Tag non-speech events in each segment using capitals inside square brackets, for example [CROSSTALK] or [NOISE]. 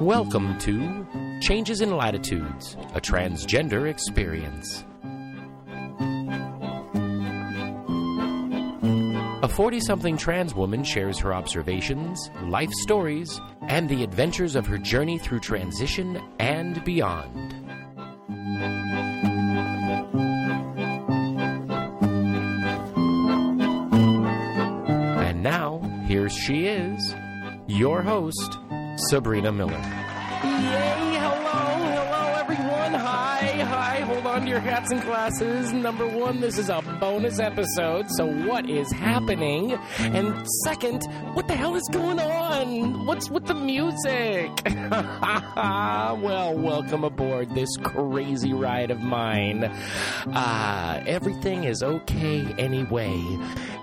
Welcome to Changes in Latitudes, a transgender experience. A 40 something trans woman shares her observations, life stories, and the adventures of her journey through transition and beyond. And now, here she is, your host, Sabrina Miller. Yay! Hello, hello, everyone. Hi, hi. Hold on to your hats and glasses. Number one, this is a bonus episode. So, what is happening? And second, what the hell is going on? What's with the music? [LAUGHS] well, welcome aboard this crazy ride of mine. Uh, everything is okay anyway.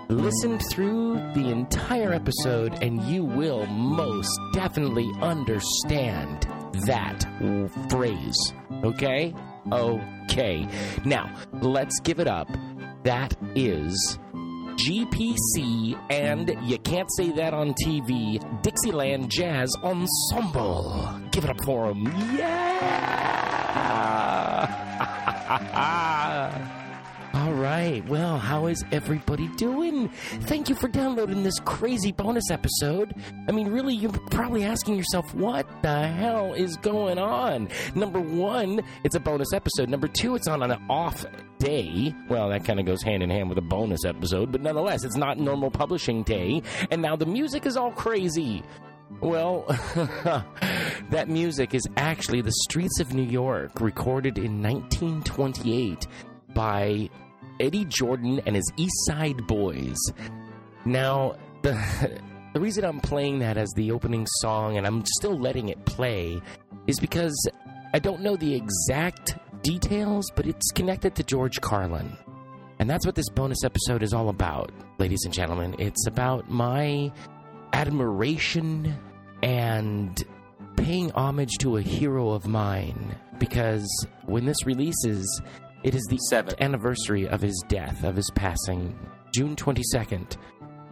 Listen through the entire episode, and you will most definitely understand that phrase. Okay? Okay. Now, let's give it up. That is GPC, and you can't say that on TV, Dixieland Jazz Ensemble. Give it up for them. Yeah! [LAUGHS] Right. Well, how is everybody doing? Thank you for downloading this crazy bonus episode. I mean, really, you're probably asking yourself, what the hell is going on? Number one, it's a bonus episode. Number two, it's on an off day. Well, that kind of goes hand in hand with a bonus episode, but nonetheless, it's not normal publishing day. And now the music is all crazy. Well, [LAUGHS] that music is actually The Streets of New York, recorded in 1928 by Eddie Jordan and his East Side Boys. Now, the, [LAUGHS] the reason I'm playing that as the opening song and I'm still letting it play is because I don't know the exact details, but it's connected to George Carlin. And that's what this bonus episode is all about, ladies and gentlemen. It's about my admiration and paying homage to a hero of mine. Because when this releases, it is the seventh anniversary of his death, of his passing, June 22nd,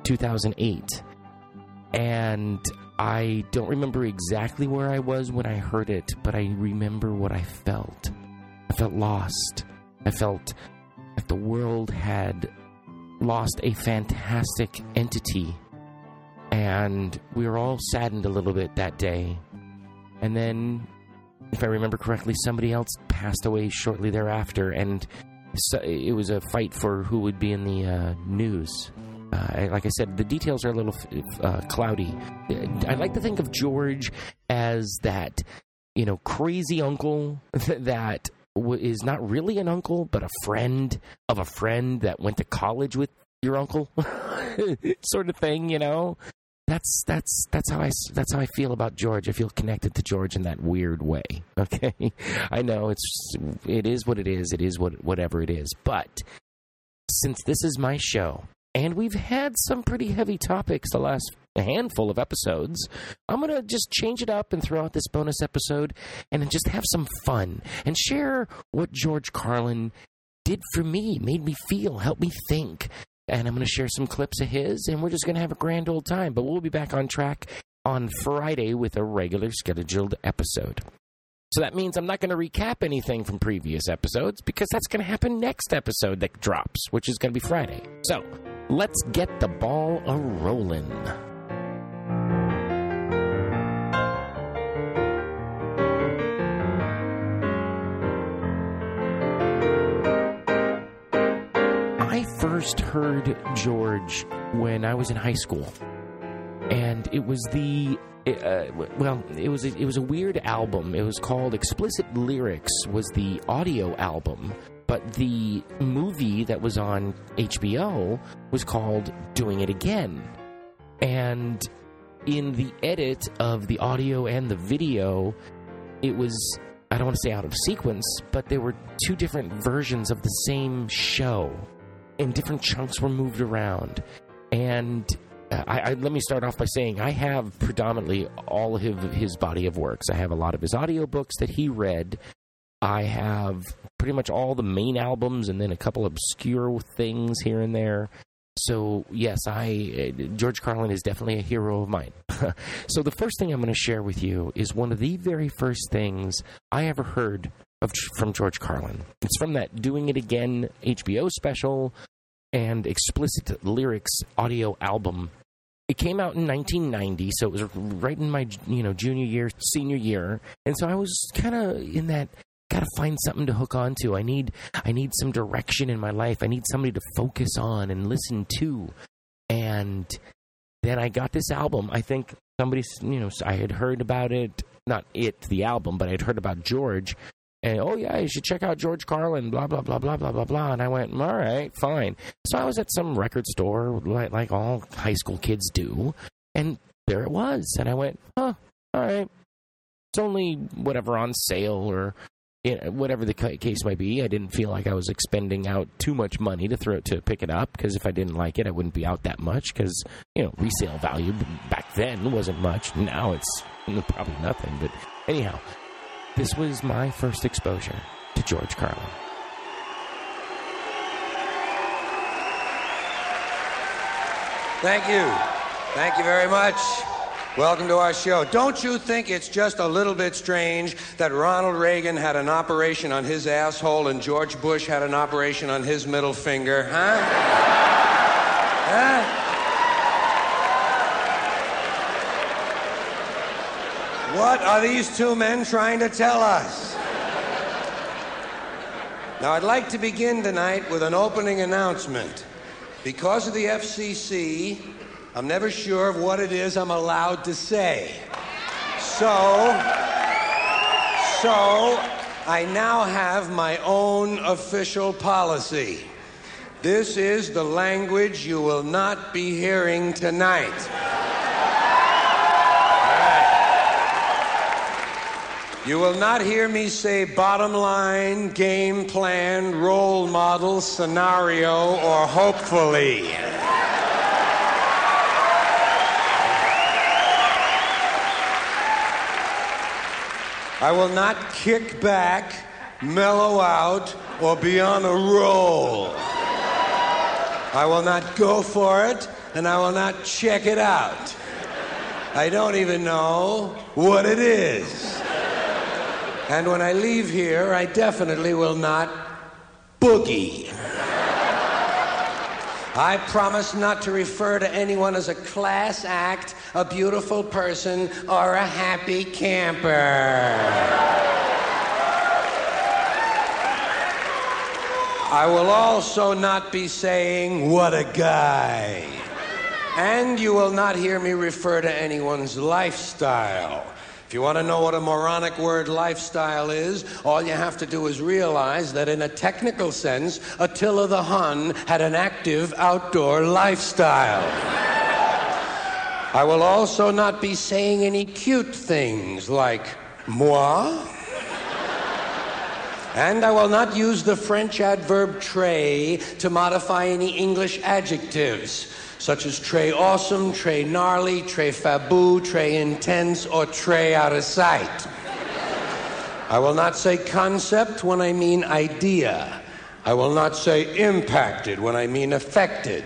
2008. And I don't remember exactly where I was when I heard it, but I remember what I felt. I felt lost. I felt that the world had lost a fantastic entity. And we were all saddened a little bit that day. And then if I remember correctly, somebody else passed away shortly thereafter, and so it was a fight for who would be in the uh, news. Uh, like I said, the details are a little uh, cloudy. I like to think of George as that, you know, crazy uncle [LAUGHS] that is not really an uncle, but a friend of a friend that went to college with your uncle, [LAUGHS] sort of thing, you know that's that's that's how I that's how I feel about George. I feel connected to George in that weird way. [LAUGHS] Okay, I know it's it is what it is. It is what whatever it is. But since this is my show, and we've had some pretty heavy topics the last handful of episodes, I'm gonna just change it up and throw out this bonus episode and just have some fun and share what George Carlin did for me, made me feel, helped me think, and I'm going to share some clips of his, and we're just going to have a grand old time. But we'll be back on track on Friday with a regular scheduled episode. So that means I'm not going to recap anything from previous episodes because that's going to happen next episode that drops, which is going to be Friday. So let's get the ball a rolling. First heard George when I was in high school, and it was the uh, well, it was a, it was a weird album. It was called Explicit Lyrics. Was the audio album, but the movie that was on HBO was called Doing It Again, and in the edit of the audio and the video, it was I don't want to say out of sequence, but there were two different versions of the same show and different chunks were moved around. And I, I, let me start off by saying I have predominantly all of his body of works. I have a lot of his audiobooks that he read. I have pretty much all the main albums and then a couple obscure things here and there. So, yes, I uh, George Carlin is definitely a hero of mine. [LAUGHS] so, the first thing I'm going to share with you is one of the very first things I ever heard of, from George Carlin. It's from that Doing It Again HBO special and explicit lyrics audio album. It came out in 1990, so it was right in my you know junior year, senior year, and so I was kind of in that got to find something to hook on to. I need I need some direction in my life. I need somebody to focus on and listen to. And then I got this album. I think somebody, you know, I had heard about it, not it, the album, but I'd heard about George. And oh yeah, you should check out George Carlin. Blah blah blah blah blah blah blah. And I went, all right, fine. So I was at some record store, like like all high school kids do, and there it was. And I went, huh, all right. It's only whatever on sale or whatever the case might be, I didn't feel like I was expending out too much money to throw to pick it up because if I didn't like it, I wouldn't be out that much because you know resale value back then wasn't much. Now it's probably nothing. But anyhow, this was my first exposure to George Carlin. Thank you. Thank you very much. Welcome to our show. Don't you think it's just a little bit strange that Ronald Reagan had an operation on his asshole and George Bush had an operation on his middle finger, huh? huh? What are these two men trying to tell us? Now, I'd like to begin tonight with an opening announcement. Because of the FCC, I'm never sure of what it is I'm allowed to say. So, so I now have my own official policy. This is the language you will not be hearing tonight. You will not hear me say bottom line, game plan, role model, scenario, or hopefully. I will not kick back, mellow out, or be on a roll. I will not go for it, and I will not check it out. I don't even know what it is. And when I leave here, I definitely will not boogie. I promise not to refer to anyone as a class act, a beautiful person, or a happy camper. I will also not be saying, what a guy. And you will not hear me refer to anyone's lifestyle. If you want to know what a moronic word lifestyle is, all you have to do is realize that in a technical sense, Attila the Hun had an active outdoor lifestyle. I will also not be saying any cute things like moi. And I will not use the French adverb très to modify any English adjectives such as Très Awesome, Très Gnarly, Très Fabu, Très Intense, or Très Out of Sight. I will not say concept when I mean idea. I will not say impacted when I mean affected.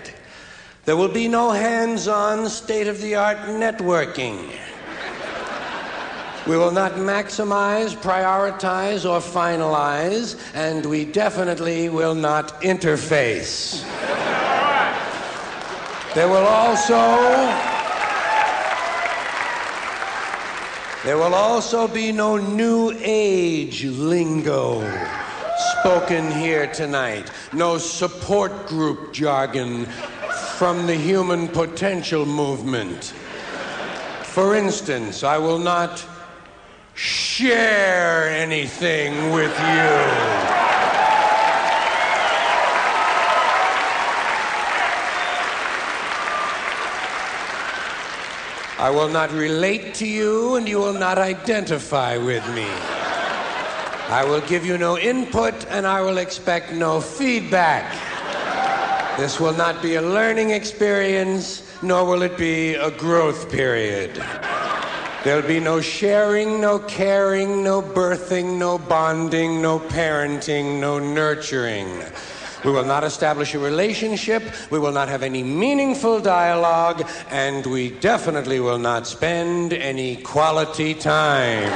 There will be no hands on, state of the art networking. We will not maximize, prioritize, or finalize, and we definitely will not interface. There will also there will also be no new age lingo spoken here tonight. No support group jargon from the human potential movement. For instance, I will not share anything with you. I will not relate to you and you will not identify with me. I will give you no input and I will expect no feedback. This will not be a learning experience, nor will it be a growth period. There'll be no sharing, no caring, no birthing, no bonding, no parenting, no nurturing. We will not establish a relationship, we will not have any meaningful dialogue, and we definitely will not spend any quality time.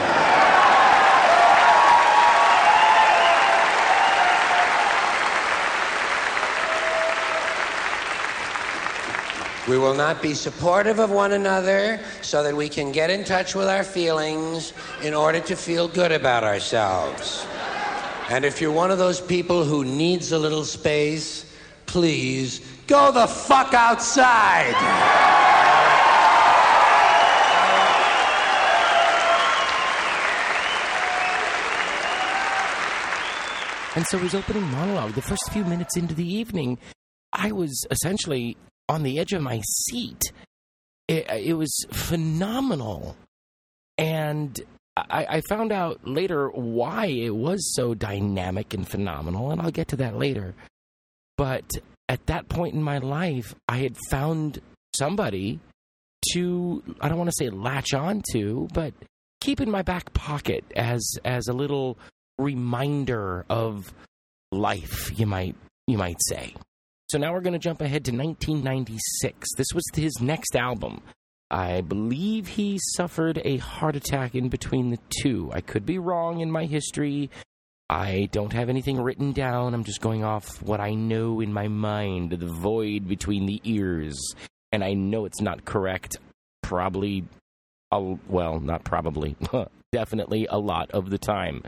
We will not be supportive of one another so that we can get in touch with our feelings in order to feel good about ourselves. And if you're one of those people who needs a little space, please go the fuck outside. And so his opening monologue, the first few minutes into the evening, I was essentially on the edge of my seat. It, it was phenomenal. And I, I, found out later why it was so dynamic and phenomenal, and I'll get to that later. But at that point in my life, I had found somebody to, I don't want to say latch on to, but keep in my back pocket as as a little reminder of life, you might you might say. So now we're going to jump ahead to 1996. This was his next album. I believe he suffered a heart attack in between the two. I could be wrong in my history. I don't have anything written down. I'm just going off what I know in my mind, the void between the ears. And I know it's not correct. Probably, well, not probably, [LAUGHS] definitely a lot of the time.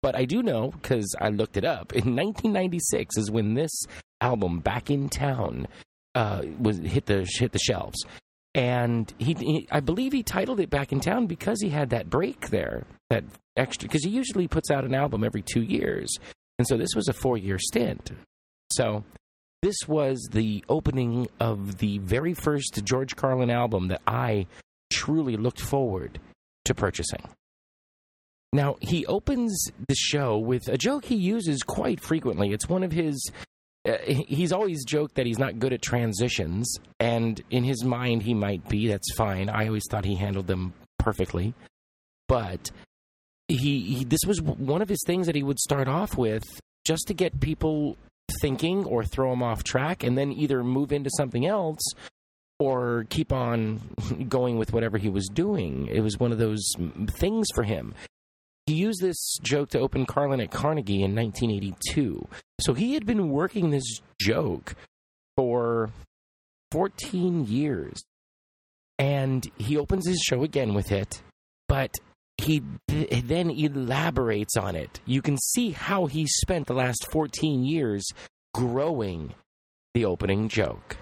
But I do know because I looked it up. In 1996 is when this album, Back in Town, uh, was hit the hit the shelves, and he, he, I believe he titled it Back in Town because he had that break there, that extra. Because he usually puts out an album every two years, and so this was a four year stint. So this was the opening of the very first George Carlin album that I truly looked forward to purchasing. Now, he opens the show with a joke he uses quite frequently. It's one of his. Uh, he's always joked that he's not good at transitions, and in his mind, he might be. That's fine. I always thought he handled them perfectly. But he, he this was one of his things that he would start off with just to get people thinking or throw them off track and then either move into something else or keep on [LAUGHS] going with whatever he was doing. It was one of those things for him. He used this joke to open Carlin at Carnegie in 1982. So he had been working this joke for 14 years. And he opens his show again with it, but he th- then elaborates on it. You can see how he spent the last 14 years growing the opening joke.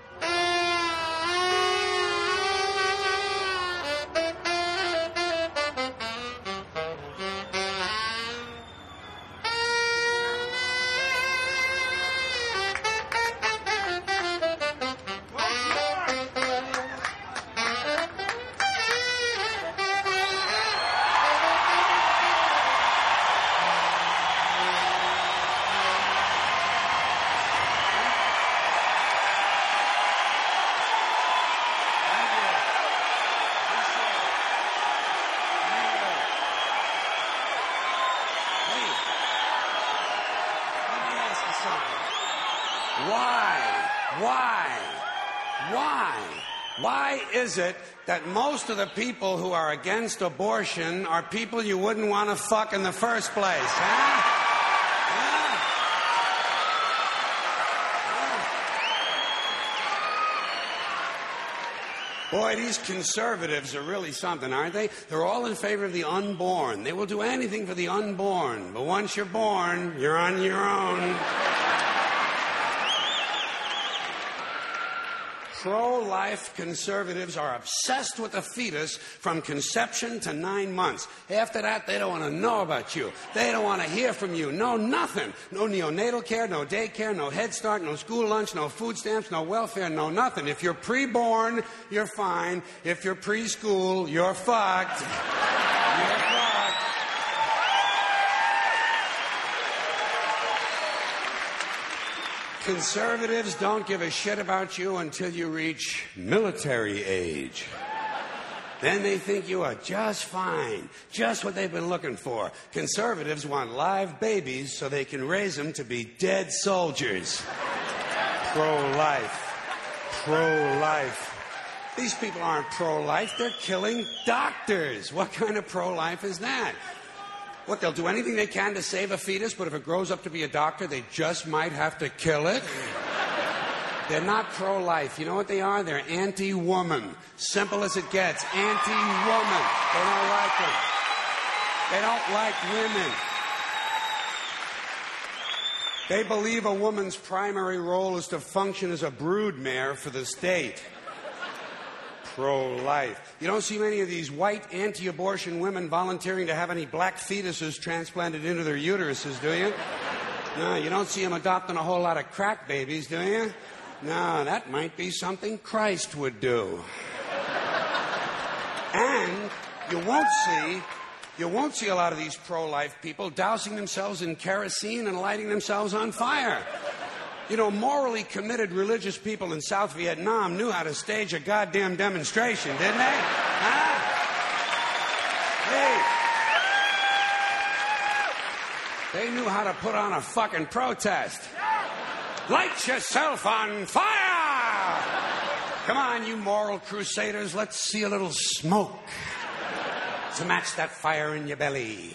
That most of the people who are against abortion are people you wouldn't want to fuck in the first place, huh? Boy, these conservatives are really something, aren't they? They're all in favor of the unborn. They will do anything for the unborn. But once you're born, you're on your own. Pro life conservatives are obsessed with the fetus from conception to nine months. After that, they don't want to know about you. They don't want to hear from you. No, nothing. No neonatal care, no daycare, no Head Start, no school lunch, no food stamps, no welfare, no nothing. If you're preborn, you're fine. If you're preschool, you're fucked. [LAUGHS] Conservatives don't give a shit about you until you reach military age. Then they think you are just fine, just what they've been looking for. Conservatives want live babies so they can raise them to be dead soldiers. Pro life. Pro life. These people aren't pro life, they're killing doctors. What kind of pro life is that? What, they'll do anything they can to save a fetus, but if it grows up to be a doctor, they just might have to kill it? They're not pro life. You know what they are? They're anti woman. Simple as it gets. Anti woman. They don't like them. They don't like women. They believe a woman's primary role is to function as a broodmare for the state. Pro life. You don't see many of these white anti abortion women volunteering to have any black fetuses transplanted into their uteruses, do you? No, you don't see them adopting a whole lot of crack babies, do you? No, that might be something Christ would do. And you won't see you won't see a lot of these pro-life people dousing themselves in kerosene and lighting themselves on fire. You know, morally committed religious people in South Vietnam knew how to stage a goddamn demonstration, didn't they? Huh? Hey. They knew how to put on a fucking protest. Light yourself on fire! Come on, you moral crusaders, let's see a little smoke to match that fire in your belly.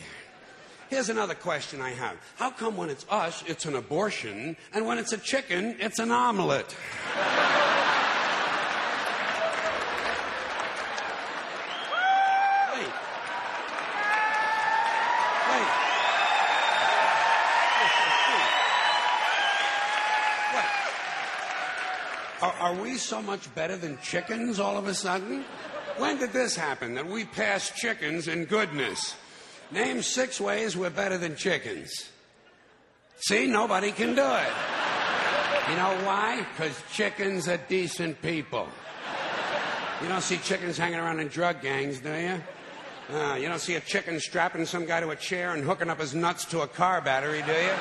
Here's another question I have. How come when it's us, it's an abortion, and when it's a chicken, it's an omelet? Are we so much better than chickens all of a sudden? When did this happen that we passed chickens in goodness? Name six ways we're better than chickens. See, nobody can do it. You know why? Because chickens are decent people. You don't see chickens hanging around in drug gangs, do you? Uh, you don't see a chicken strapping some guy to a chair and hooking up his nuts to a car battery, do you?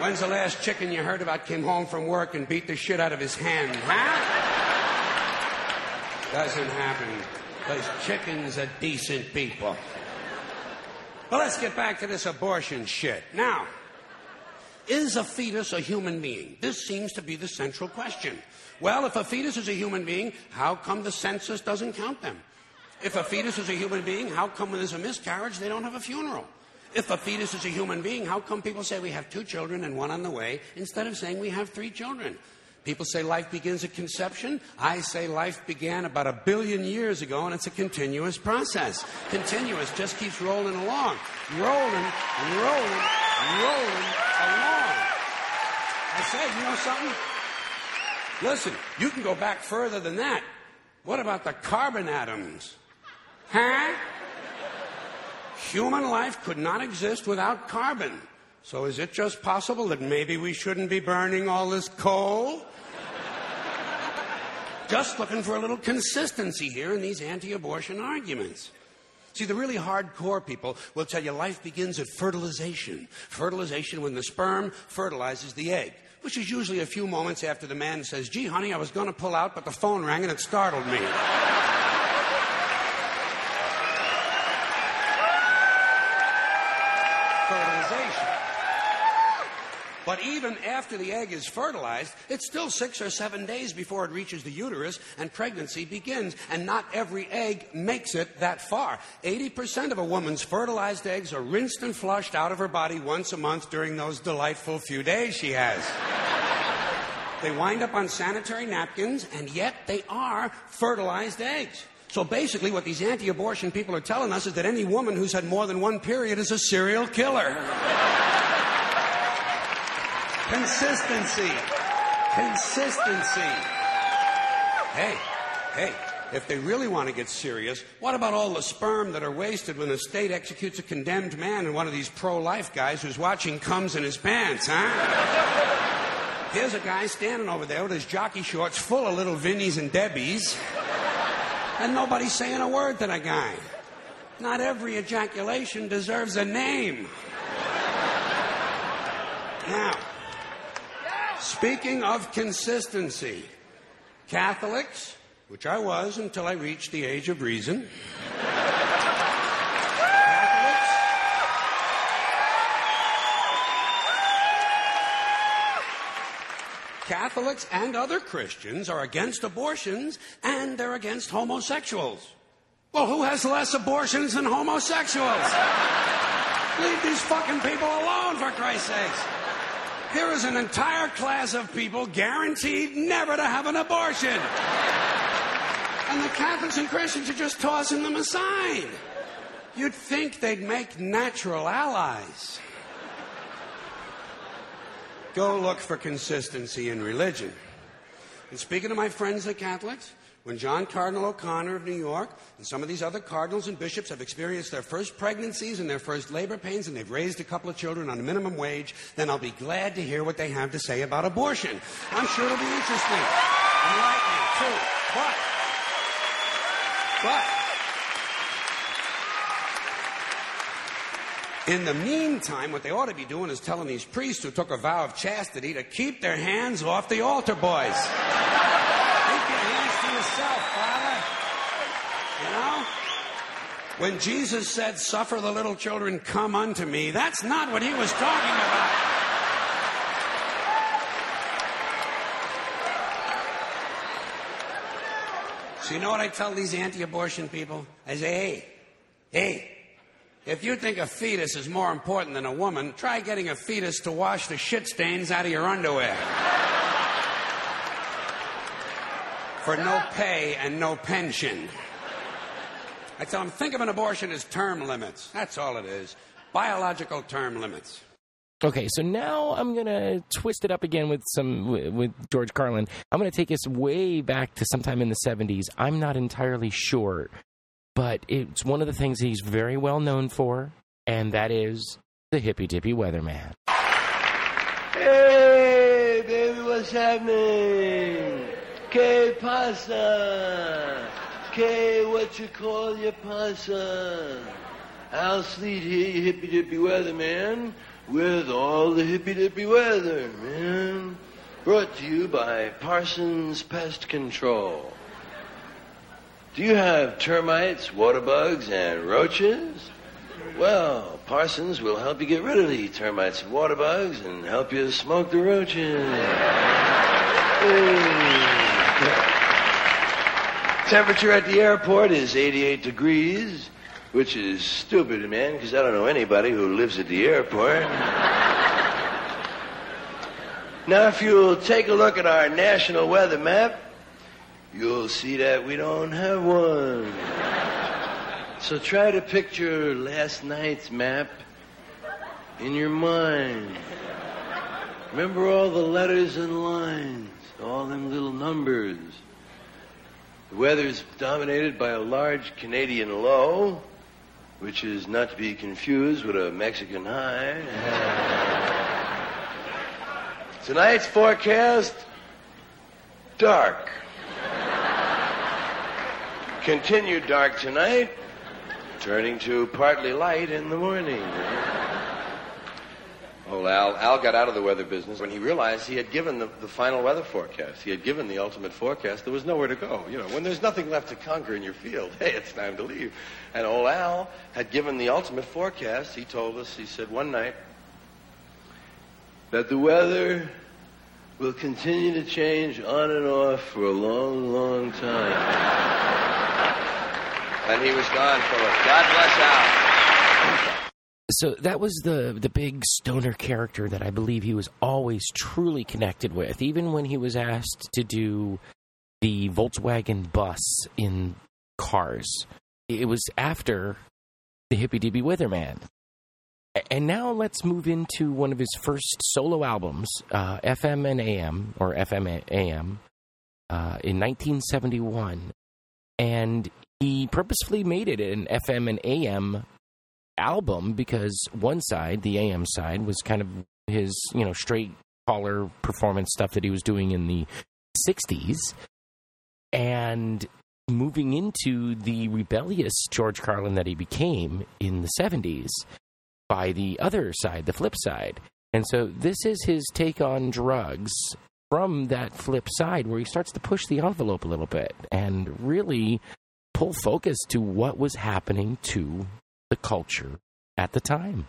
When's the last chicken you heard about came home from work and beat the shit out of his hen, huh? Doesn't happen because chickens are decent people. Well, let's get back to this abortion shit. Now, is a fetus a human being? This seems to be the central question. Well, if a fetus is a human being, how come the census doesn't count them? If a fetus is a human being, how come when there's a miscarriage they don't have a funeral? If a fetus is a human being, how come people say we have two children and one on the way instead of saying we have three children? People say life begins at conception. I say life began about a billion years ago, and it's a continuous process. Continuous, just keeps rolling along. Rolling, rolling, rolling along. I said, you know something? Listen, you can go back further than that. What about the carbon atoms? Huh? Human life could not exist without carbon. So is it just possible that maybe we shouldn't be burning all this coal? Just looking for a little consistency here in these anti abortion arguments. See, the really hardcore people will tell you life begins at fertilization. Fertilization when the sperm fertilizes the egg, which is usually a few moments after the man says, Gee, honey, I was going to pull out, but the phone rang and it startled me. But even after the egg is fertilized, it's still six or seven days before it reaches the uterus and pregnancy begins. And not every egg makes it that far. 80% of a woman's fertilized eggs are rinsed and flushed out of her body once a month during those delightful few days she has. [LAUGHS] they wind up on sanitary napkins, and yet they are fertilized eggs. So basically, what these anti abortion people are telling us is that any woman who's had more than one period is a serial killer. [LAUGHS] Consistency. Consistency. Hey, hey, if they really want to get serious, what about all the sperm that are wasted when the state executes a condemned man and one of these pro life guys who's watching comes in his pants, huh? Here's a guy standing over there with his jockey shorts full of little Vinnies and Debbies, and nobody's saying a word to that guy. Not every ejaculation deserves a name. Now, speaking of consistency, Catholics, which I was until I reached the age of reason, Catholics, and other Christians are against abortions and they're against homosexuals. Well, who has less abortions than homosexuals? Leave these fucking people alone, for Christ's sakes. Here is an entire class of people guaranteed never to have an abortion. And the Catholics and Christians are just tossing them aside. You'd think they'd make natural allies. Go look for consistency in religion. And speaking to my friends, the Catholics, when John Cardinal O'Connor of New York and some of these other cardinals and bishops have experienced their first pregnancies and their first labor pains and they've raised a couple of children on a minimum wage, then I'll be glad to hear what they have to say about abortion. I'm sure it'll be interesting. Enlightening, too. But, but, In the meantime, what they ought to be doing is telling these priests who took a vow of chastity to keep their hands off the altar boys. Keep your hands to yourself, Father. You know? When Jesus said, Suffer the little children, come unto me, that's not what he was talking about. So, you know what I tell these anti abortion people? I say, hey, hey, if you think a fetus is more important than a woman, try getting a fetus to wash the shit stains out of your underwear. For no pay and no pension. I tell them, think of an abortion as term limits. That's all it is. Biological term limits. Okay, so now I'm gonna twist it up again with some with George Carlin. I'm gonna take us way back to sometime in the 70s. I'm not entirely sure, but it's one of the things he's very well known for, and that is the hippy dippy weatherman. Hey, baby, what's happening? Que pasa? Que what you call your pasa? Al Sleet here, hippy dippy weatherman, with all the hippy dippy weather, man. Brought to you by Parsons Pest Control. Do you have termites, water bugs, and roaches? Well, Parsons will help you get rid of the termites and water bugs and help you smoke the roaches. Temperature at the airport is 88 degrees, which is stupid, man, because I don't know anybody who lives at the airport. now, if you'll take a look at our national weather map, you'll see that we don't have one. So try to picture last night's map in your mind. Remember all the letters and lines, all them little numbers. The weather's dominated by a large Canadian low, which is not to be confused with a Mexican high. [LAUGHS] Tonight's forecast dark. Continued dark tonight, turning to partly light in the morning. Oh, Al, Al got out of the weather business when he realized he had given the, the final weather forecast. He had given the ultimate forecast. There was nowhere to go. You know, when there's nothing left to conquer in your field, [LAUGHS] hey, it's time to leave. And old Al had given the ultimate forecast. He told us, he said one night, that the weather will continue to change on and off for a long, long time. [LAUGHS] and he was gone, Philip. God bless Al. So that was the the big stoner character that I believe he was always truly connected with, even when he was asked to do the Volkswagen bus in Cars. It was after the Hippy Dippy Weatherman. And now let's move into one of his first solo albums, uh, FM and AM, or FM AM, uh, in 1971. And he purposefully made it an FM and AM album because one side, the AM side, was kind of his, you know, straight collar performance stuff that he was doing in the 60s. And moving into the rebellious George Carlin that he became in the 70s by the other side, the flip side. And so this is his take on drugs from that flip side where he starts to push the envelope a little bit and really pull focus to what was happening to the culture at the time.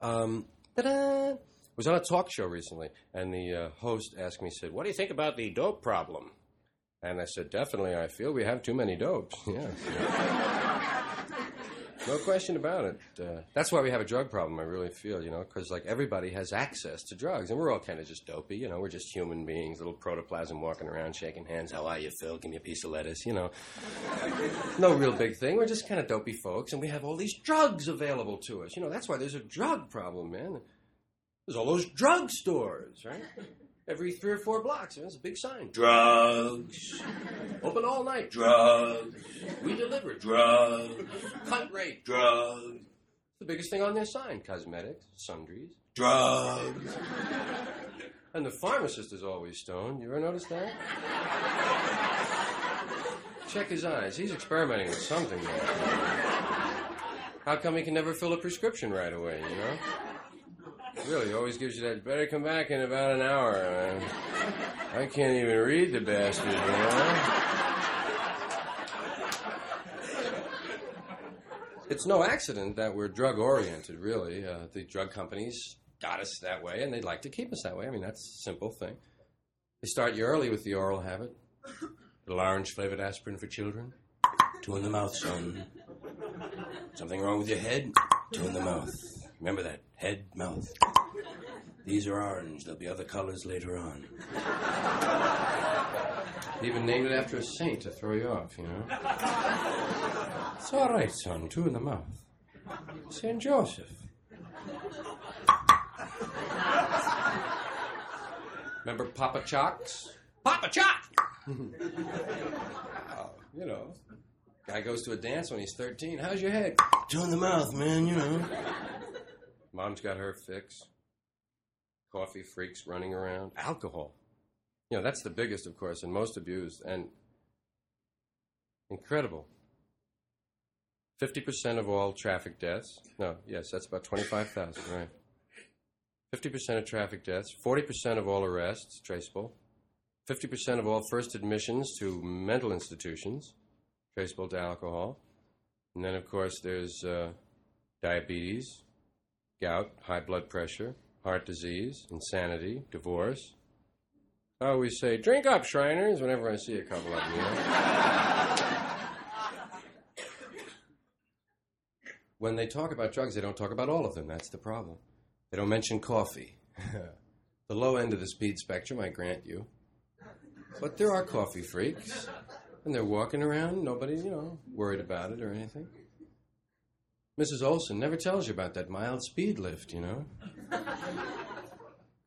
Um, ta-da! was on a talk show recently, and the uh, host asked me, said, "What do you think about the dope problem?" And I said, "Definitely, I feel we have too many dopes." [LAUGHS] Yes. [LAUGHS] no question about it. Uh, that's why we have a drug problem. I really feel, you know, because like everybody has access to drugs, and we're all kind of just dopey. You know, we're just human beings, little protoplasm walking around, shaking hands. How are you, Phil? Give me a piece of lettuce. You know, no real big thing. We're just kind of dopey folks, and we have all these drugs available to us. You know, that's why there's a drug problem, man. There's all those drug stores, right? Every three or four blocks, there's a big sign. Drugs. Open all night. Drugs. We deliver. Drugs. Cut rate. Drugs. The biggest thing on their sign. Cosmetics, sundries, drugs. And the pharmacist is always stoned. You ever notice that? Check his eyes. He's experimenting with something there. How come he can never fill a prescription right away, you know? Really, always gives you that. Better come back in about an hour. Man. I can't even read the bastard, you know. It's no accident that we're drug oriented, really. Uh, the drug companies got us that way, and they'd like to keep us that way. I mean, that's a simple thing. They start you early with the oral habit. Little orange flavored aspirin for children. Two in the mouth, son. Something wrong with your head? Two in the mouth. Remember that head, mouth. These are orange. There'll be other colors later on. Even named it after a saint to throw you off, you know. It's all right, son. Two in the mouth. Saint Joseph. Remember Papa Chocks? Papa Chock! oh, [LAUGHS] you know. Guy goes to a dance when he's 13. How's your head? Two in the mouth, man, you know. Mom's got her fix. Coffee freaks running around. Alcohol. You know, that's the biggest, of course, and most abused. And incredible. 50% of all traffic deaths. No, yes, that's about 25,000, right. 50% of traffic deaths. 40% of all arrests, traceable. 50% of all first admissions to mental institutions, traceable to alcohol. And then, of course, there's uh, diabetes, gout, high blood pressure, heart disease, insanity, divorce. I always say, drink up, Shriners, whenever I see a couple of you when they talk about drugs, they don't talk about all of them. That's the problem. They don't mention coffee. [LAUGHS] the low end of the speed spectrum, I grant you. But there are coffee freaks, and they're walking around, nobody, you know, worried about it or anything. Mrs. Olson never tells you about that mild speed lift, you know? [LAUGHS]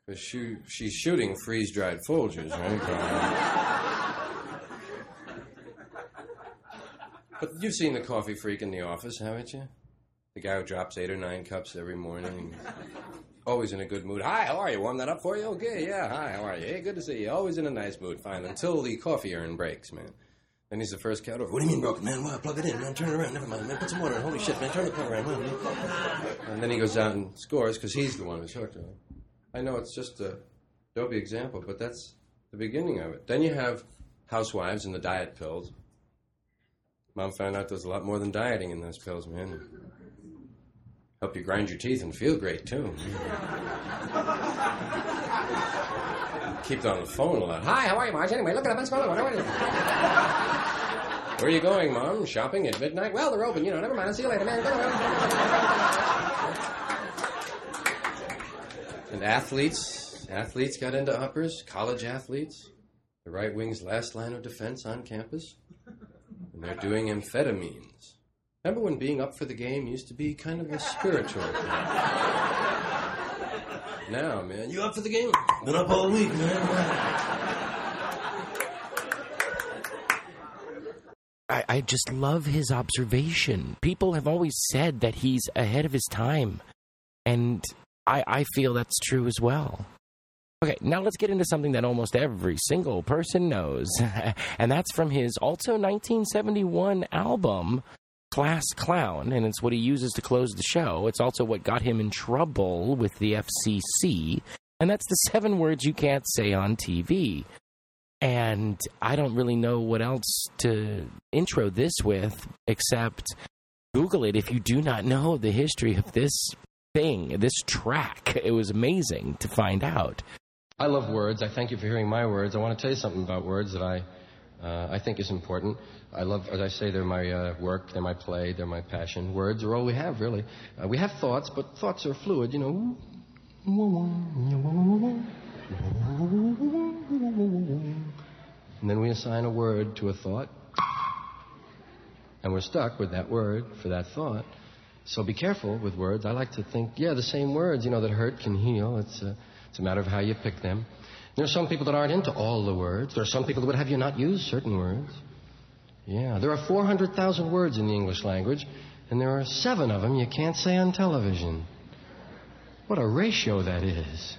Because she, she's shooting freeze dried Folgers, right? but you've seen the coffee freak in the office, haven't you? The guy who drops eight or nine cups every morning. Always in a good mood. Hi, how are you? Warm that up for you? Okay, yeah. Hi, how are you? Hey, good to see you. Always in a nice mood. Fine. Until the coffee urn breaks, man. Then he's the first cat over. What do you mean broken, man? Well, plug it in, man. Turn it around. Never mind, man. Put some water in. Holy shit, man. Turn the plug around. And then he goes out and scores because he's the one who's hooked. Right? I know it's just a dopey example, but that's the beginning of it. Then you have housewives and the diet pills. Mom found out there's a lot more than dieting in those pills, man. Help you grind your teeth and feel great, too. Keep it on the phone a lot. Hi, how are you, Marge? Anyway, look at what's going on. Where are you going, Mom? Shopping at midnight? Well, they're open, you know. Never mind. See you later, man. And athletes, athletes got into uppers, college athletes. The right wing's last line of defense on campus. And they're doing amphetamines. Remember when being up for the game used to be kind of a spiritual thing? now, man, you up for the game? Been up all week, man. I, I just love his observation. People have always said that he's ahead of his time. And I, I feel that's true as well. Okay, now let's get into something that almost every single person knows. [LAUGHS] and that's from his also 1971 album, class clown, and it's what he uses to close the show. It's also what got him in trouble with the FCC, and that's the seven words you can't say on TV. And I don't really know what else to intro this with except Google it if you do not know the history of this thing, this track. It was amazing to find out. I love words. I thank you for hearing my words. I want to tell you something about words that I, uh, I think is important. I love, as I say, they're my uh, work, they're my play, they're my passion. Words are all we have, really. Uh, we have thoughts, but thoughts are fluid, you know. And then we assign a word to a thought, and we're stuck with that word for that thought. So be careful with words. I like to think, yeah, the same words, you know, that hurt can heal. It's a, it's a matter of how you pick them. There are some people that aren't into all the words. There are some people that would have you not use certain words. Yeah, there are 400,000 words in the English language, and there are seven of them you can't say on television. What a ratio that is.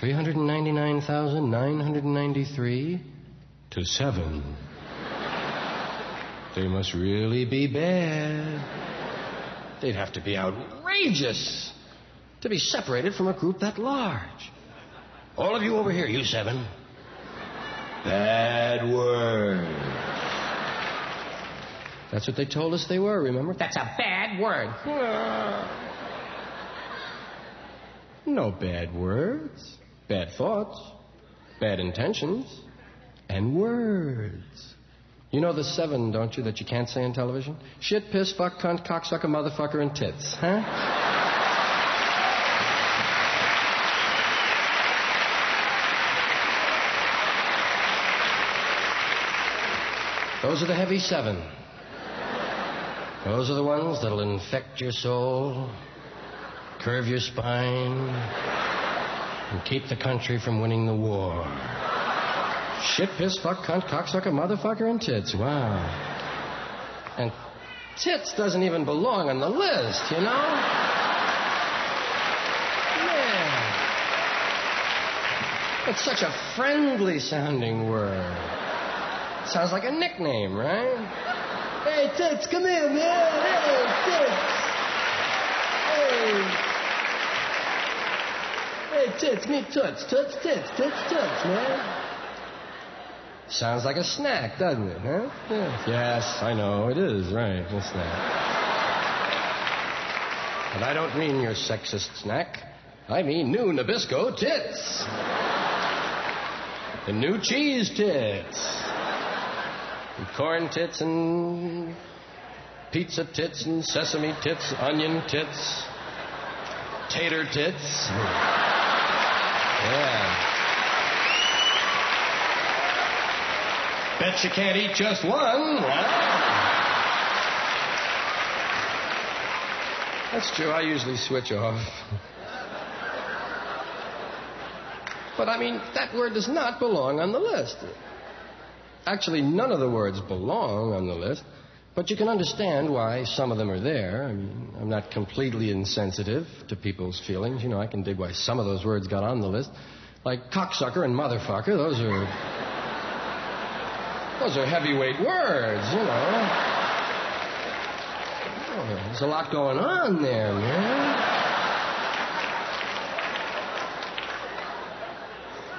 399,993 to seven. They must really be bad. They'd have to be outrageous to be separated from a group that large. All of you over here, you seven. Bad word. That's what they told us they were, remember? That's a bad word. No bad words, bad thoughts, bad intentions, and words. You know the seven, don't you, that you can't say on television? Shit, piss, fuck, cunt, cocksucker, motherfucker, and tits, huh? Those are the heavy seven. Those are the ones that'll infect your soul, curve your spine, and keep the country from winning the war. Shit, piss, fuck, cunt, cocksucker, motherfucker, and tits. Wow. And tits doesn't even belong on the list, you know? Yeah. It's such a friendly sounding word. Sounds like a nickname, right? Hey, Tits, come here, man. Hey, Tits. Hey. Hey, Tits, meet Toots. Toots, Tits, Tits, Toots, man. Sounds like a snack, doesn't it, huh? Yeah. Yes, I know, it is, right, a snack. But I don't mean your sexist snack. I mean new Nabisco tits. The new cheese tits. And corn tits and pizza tits and sesame tits, onion tits, tater tits. Yeah. Bet you can't eat just one. That's true. I usually switch off. But I mean, that word does not belong on the list. Actually, none of the words belong on the list, but you can understand why some of them are there. I mean, I'm not completely insensitive to people's feelings. You know, I can dig why some of those words got on the list. Like cocksucker and motherfucker, those are. Those are heavyweight words, you know. Oh, there's a lot going on there, man.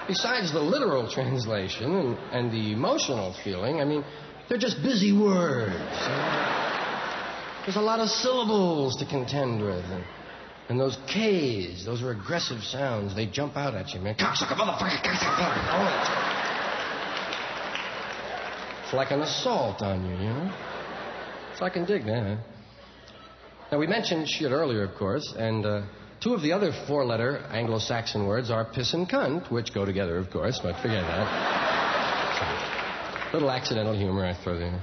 Besides the literal translation and, and the emotional feeling, I mean, they're just busy words. There's a lot of syllables to contend with. And, and those K's, those are aggressive sounds. They jump out at you, man. Cocksucker, motherfucker, cocksucker. It's like an assault on you, you know? So I can dig that. Now, we mentioned shit earlier, of course, and uh, two of the other four letter Anglo Saxon words are piss and cunt, which go together, of course, but forget that. Little accidental humor I throw there.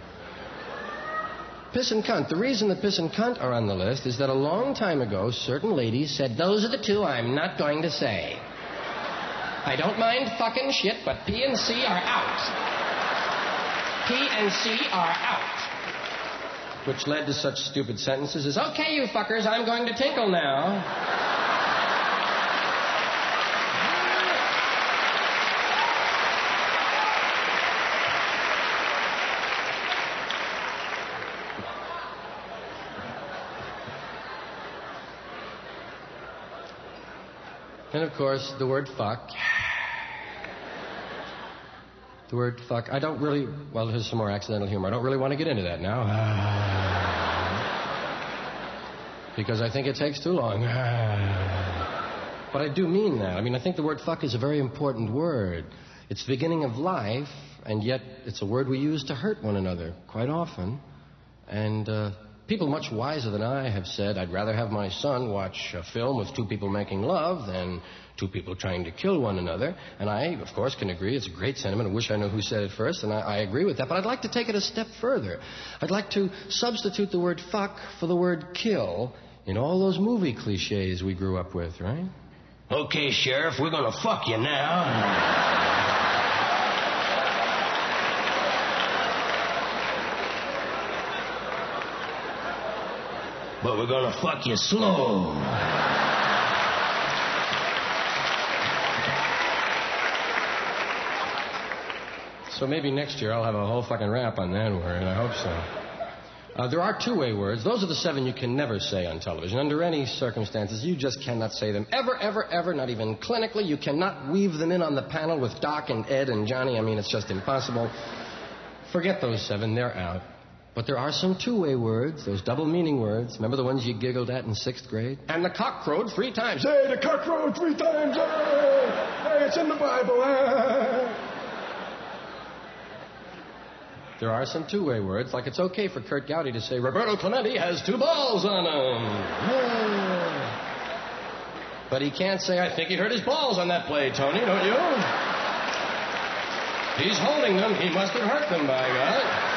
Piss and cunt. The reason that piss and cunt are on the list is that a long time ago, certain ladies said, Those are the two I'm not going to say. I don't mind fucking shit, but P and C are out. P and C are out. Which led to such stupid sentences as, okay, you fuckers, I'm going to tinkle now. And of course, the word fuck. The word fuck. I don't really. Well, there's some more accidental humor. I don't really want to get into that now. [SIGHS] because I think it takes too long. [SIGHS] but I do mean that. I mean, I think the word fuck is a very important word. It's the beginning of life, and yet it's a word we use to hurt one another quite often. And uh, people much wiser than I have said, I'd rather have my son watch a film with two people making love than two people trying to kill one another. And I, of course, can agree. It's a great sentiment. I wish I knew who said it first, and I, I agree with that. But I'd like to take it a step further. I'd like to substitute the word fuck for the word kill in all those movie cliches we grew up with, right? Okay, Sheriff, we're gonna fuck you now. But we're gonna fuck you slow. So maybe next year I'll have a whole fucking rap on that word. I hope so. Uh, there are two-way words. Those are the seven you can never say on television. Under any circumstances, you just cannot say them. Ever, ever, ever, not even clinically. You cannot weave them in on the panel with Doc and Ed and Johnny. I mean, it's just impossible. Forget those seven. They're out. But there are some two-way words, those double meaning words. Remember the ones you giggled at in sixth grade? And the cock crowed three times. Hey, the cock crowed three times. Hey, hey it's in the Bible. Hey. There are some two-way words, like it's okay for Kurt Gowdy to say Roberto Clemente has two balls on him. Yeah. But he can't say, I think he hurt his balls on that play, Tony, don't you? He's holding them. He must have hurt them, by God.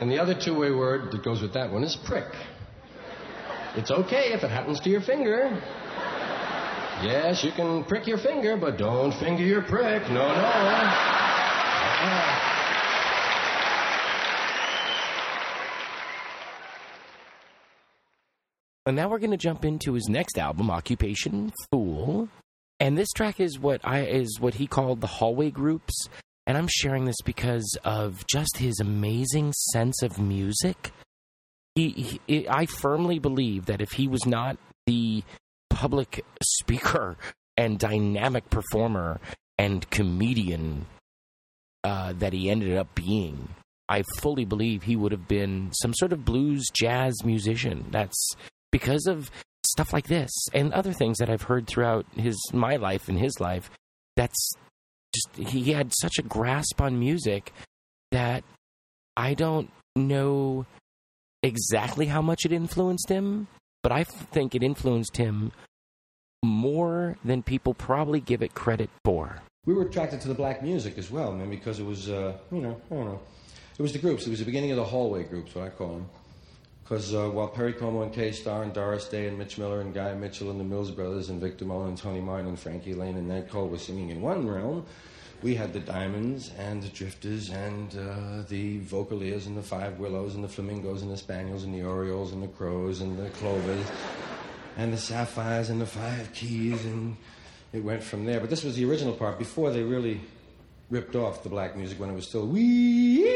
And the other two way word that goes with that one is prick. It's okay if it happens to your finger. Yes, you can prick your finger, but don't finger your prick. No, no. Uh-uh. And now we're going to jump into his next album, Occupation Foole. And this track is what I is what he called the hallway groups. And I'm sharing this because of just his amazing sense of music. He, he I firmly believe that if he was not the public speaker and dynamic performer and comedian uh, that he ended up being, I fully believe he would have been some sort of blues jazz musician. That's because of stuff like this and other things that I've heard throughout his my life and his life. That's just he had such a grasp on music that I don't know exactly how much it influenced him, but I think it influenced him more than people probably give it credit for. We were attracted to the black music as well, man, because it was, uh, you know, I don't know. It was the groups. It was the beginning of the hallway groups, what I call them. Because uh, while Perry Como and Kay Starr and Doris Day and Mitch Miller and Guy Mitchell and the Mills Brothers and Victor Mullin and Tony Martin and Frankie Laine and Ned Cole were singing in one realm, we had the Diamonds and the Drifters and uh, the Vocaleers and the Five Willows and the Flamingos and the Spaniels and the Orioles and the Crows and the Clovers and the Sapphires and the Five Keys and it went from there. But this was the original part before they really ripped off the black music when it was still wee.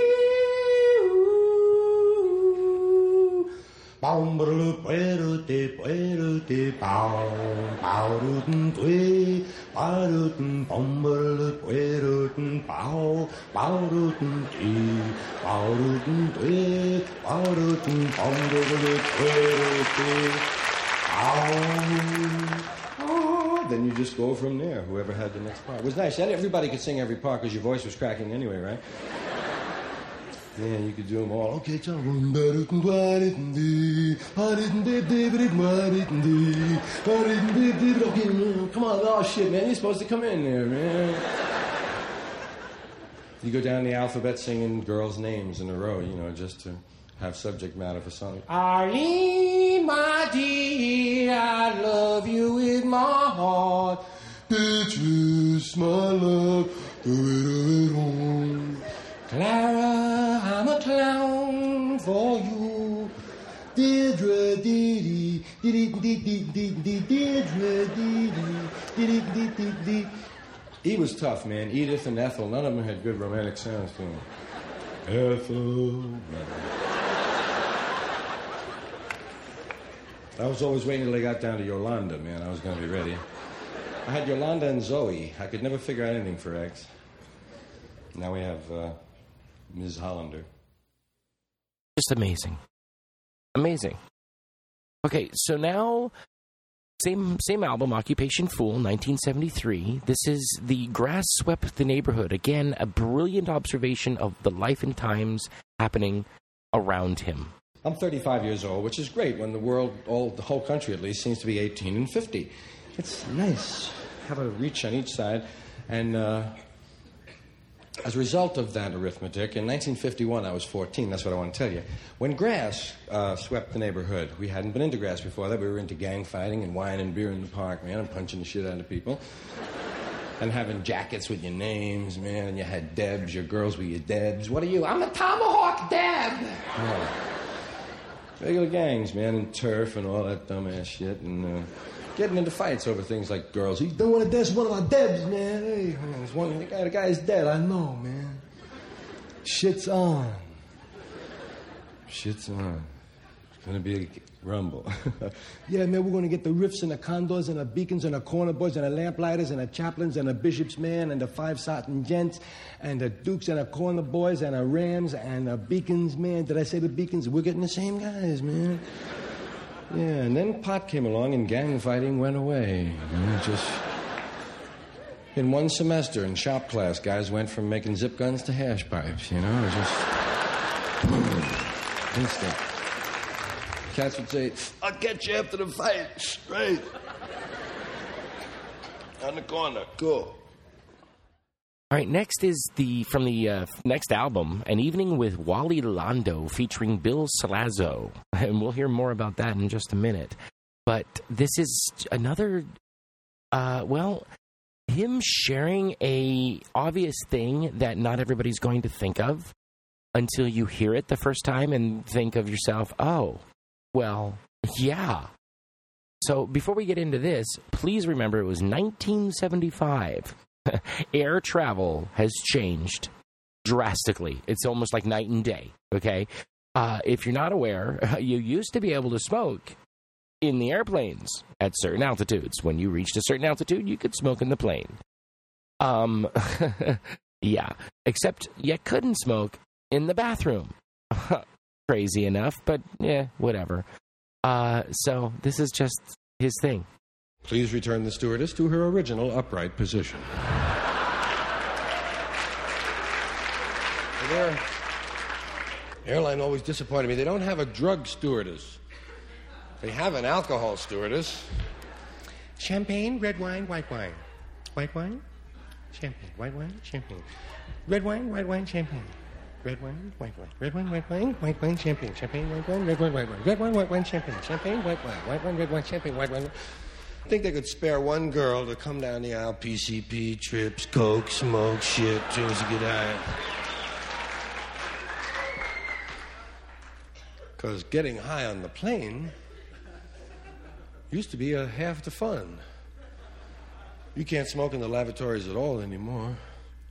Bom brulu pueru te te te then you just go from there, whoever had the next part. It was nice. Everybody could sing every part because your voice was cracking anyway, right? Yeah, you could do them all. Okay, John. Okay, come on. Oh, shit, man. You're supposed to come in there, man. You go down the alphabet singing girls' names in a row, you know, just to have subject matter for something. Arlene, my dear, I love you with my heart. Beatrice, my love, do it on. Clara, I'm a clown for you. Deirdre, dee dee dee dee dee dee dee Deirdre, dee dee dee dee dee dee. He was tough, man. Edith and Ethel, none of them had good romantic sounds to them. Ethel. I was always waiting till they got down to Yolanda, man. I was going to be ready. I had Yolanda and Zoe. I could never figure out anything for X. Now we have uh, Ms. Hollander. Just amazing. Amazing. Okay, so now same same album, Occupation Foole, 1973. This is the grass swept the neighborhood. Again, a brilliant observation of the life and times happening around him. I'm 35 years old, which is great when the world, all the whole country at least, seems to be 18 and 50. It's nice. Have a reach on each side, and uh, as a result of that arithmetic, in 1951 I was 14. That's what I want to tell you. When grass uh, swept the neighborhood, we hadn't been into grass before that. We were into gang fighting and wine and beer in the park, man, and punching the shit out of people. [LAUGHS] and having jackets with your names, man, and you had Debs, your girls were your Debs. What are you? I'm a Tomahawk Deb! Oh. Regular gangs, man, and turf and all that dumbass shit, and uh, getting into fights over things like girls. You don't want to dance one of our Debs, man. Hey, there's one, the guy, the guy's dead. I know, man. Shit's on. Shit's on. It's gonna be a rumble. yeah, man, we're gonna get the riffs and the condors and the beacons and the corner boys and the lamplighters and the chaplains and the bishops, man, and the five satin gents and the dukes and the corner boys and the rams and the beacons, man. Did I say the beacons? We're getting the same guys, man. Yeah, and then pot came along and gang fighting went away. Just in one semester in shop class, guys went from making zip guns to hash pipes. You know, it was just [CLEARS THROAT] instant. Cats would say, "I'll catch you after the fight, straight." On the corner, cool. All right, next is the from the uh, next album, An Evening with Wally Londo featuring Bill Slaszo. [LAUGHS] And we'll hear more about that in just a minute. But this is another uh, well, him sharing a obvious thing that not everybody's going to think of until you hear it the first time and think of yourself, "Oh, well, yeah." So, before we get into this, please remember it was 1975 [LAUGHS] air travel has changed drastically. It's almost like night and day. Okay. Uh, if you're not aware, [LAUGHS] you used to be able to smoke in the airplanes at certain altitudes. When you reached a certain altitude, you could smoke in the plane. Um, [LAUGHS] yeah, except you couldn't smoke in the bathroom. Crazy enough, but yeah, whatever. Uh, so this is just his thing. Please return the stewardess to her original upright position. Their airline always disappointed me. They don't have a drug stewardess. They have an alcohol stewardess. Champagne, red wine, white wine. White wine, champagne. White wine, champagne. Red wine, white wine, champagne. Red wine, white wine. Red wine, white wine, white wine, champagne. Champagne, white wine, red wine, white wine. Red wine, white wine, champagne. Champagne, white wine. White wine, red wine, champagne. White wine. I think they could spare one girl to come down the aisle, PCP, trips, coke, smoke, shit, as you get high. Because getting high on the plane used to be a half the fun. You can't smoke in the lavatories at all anymore,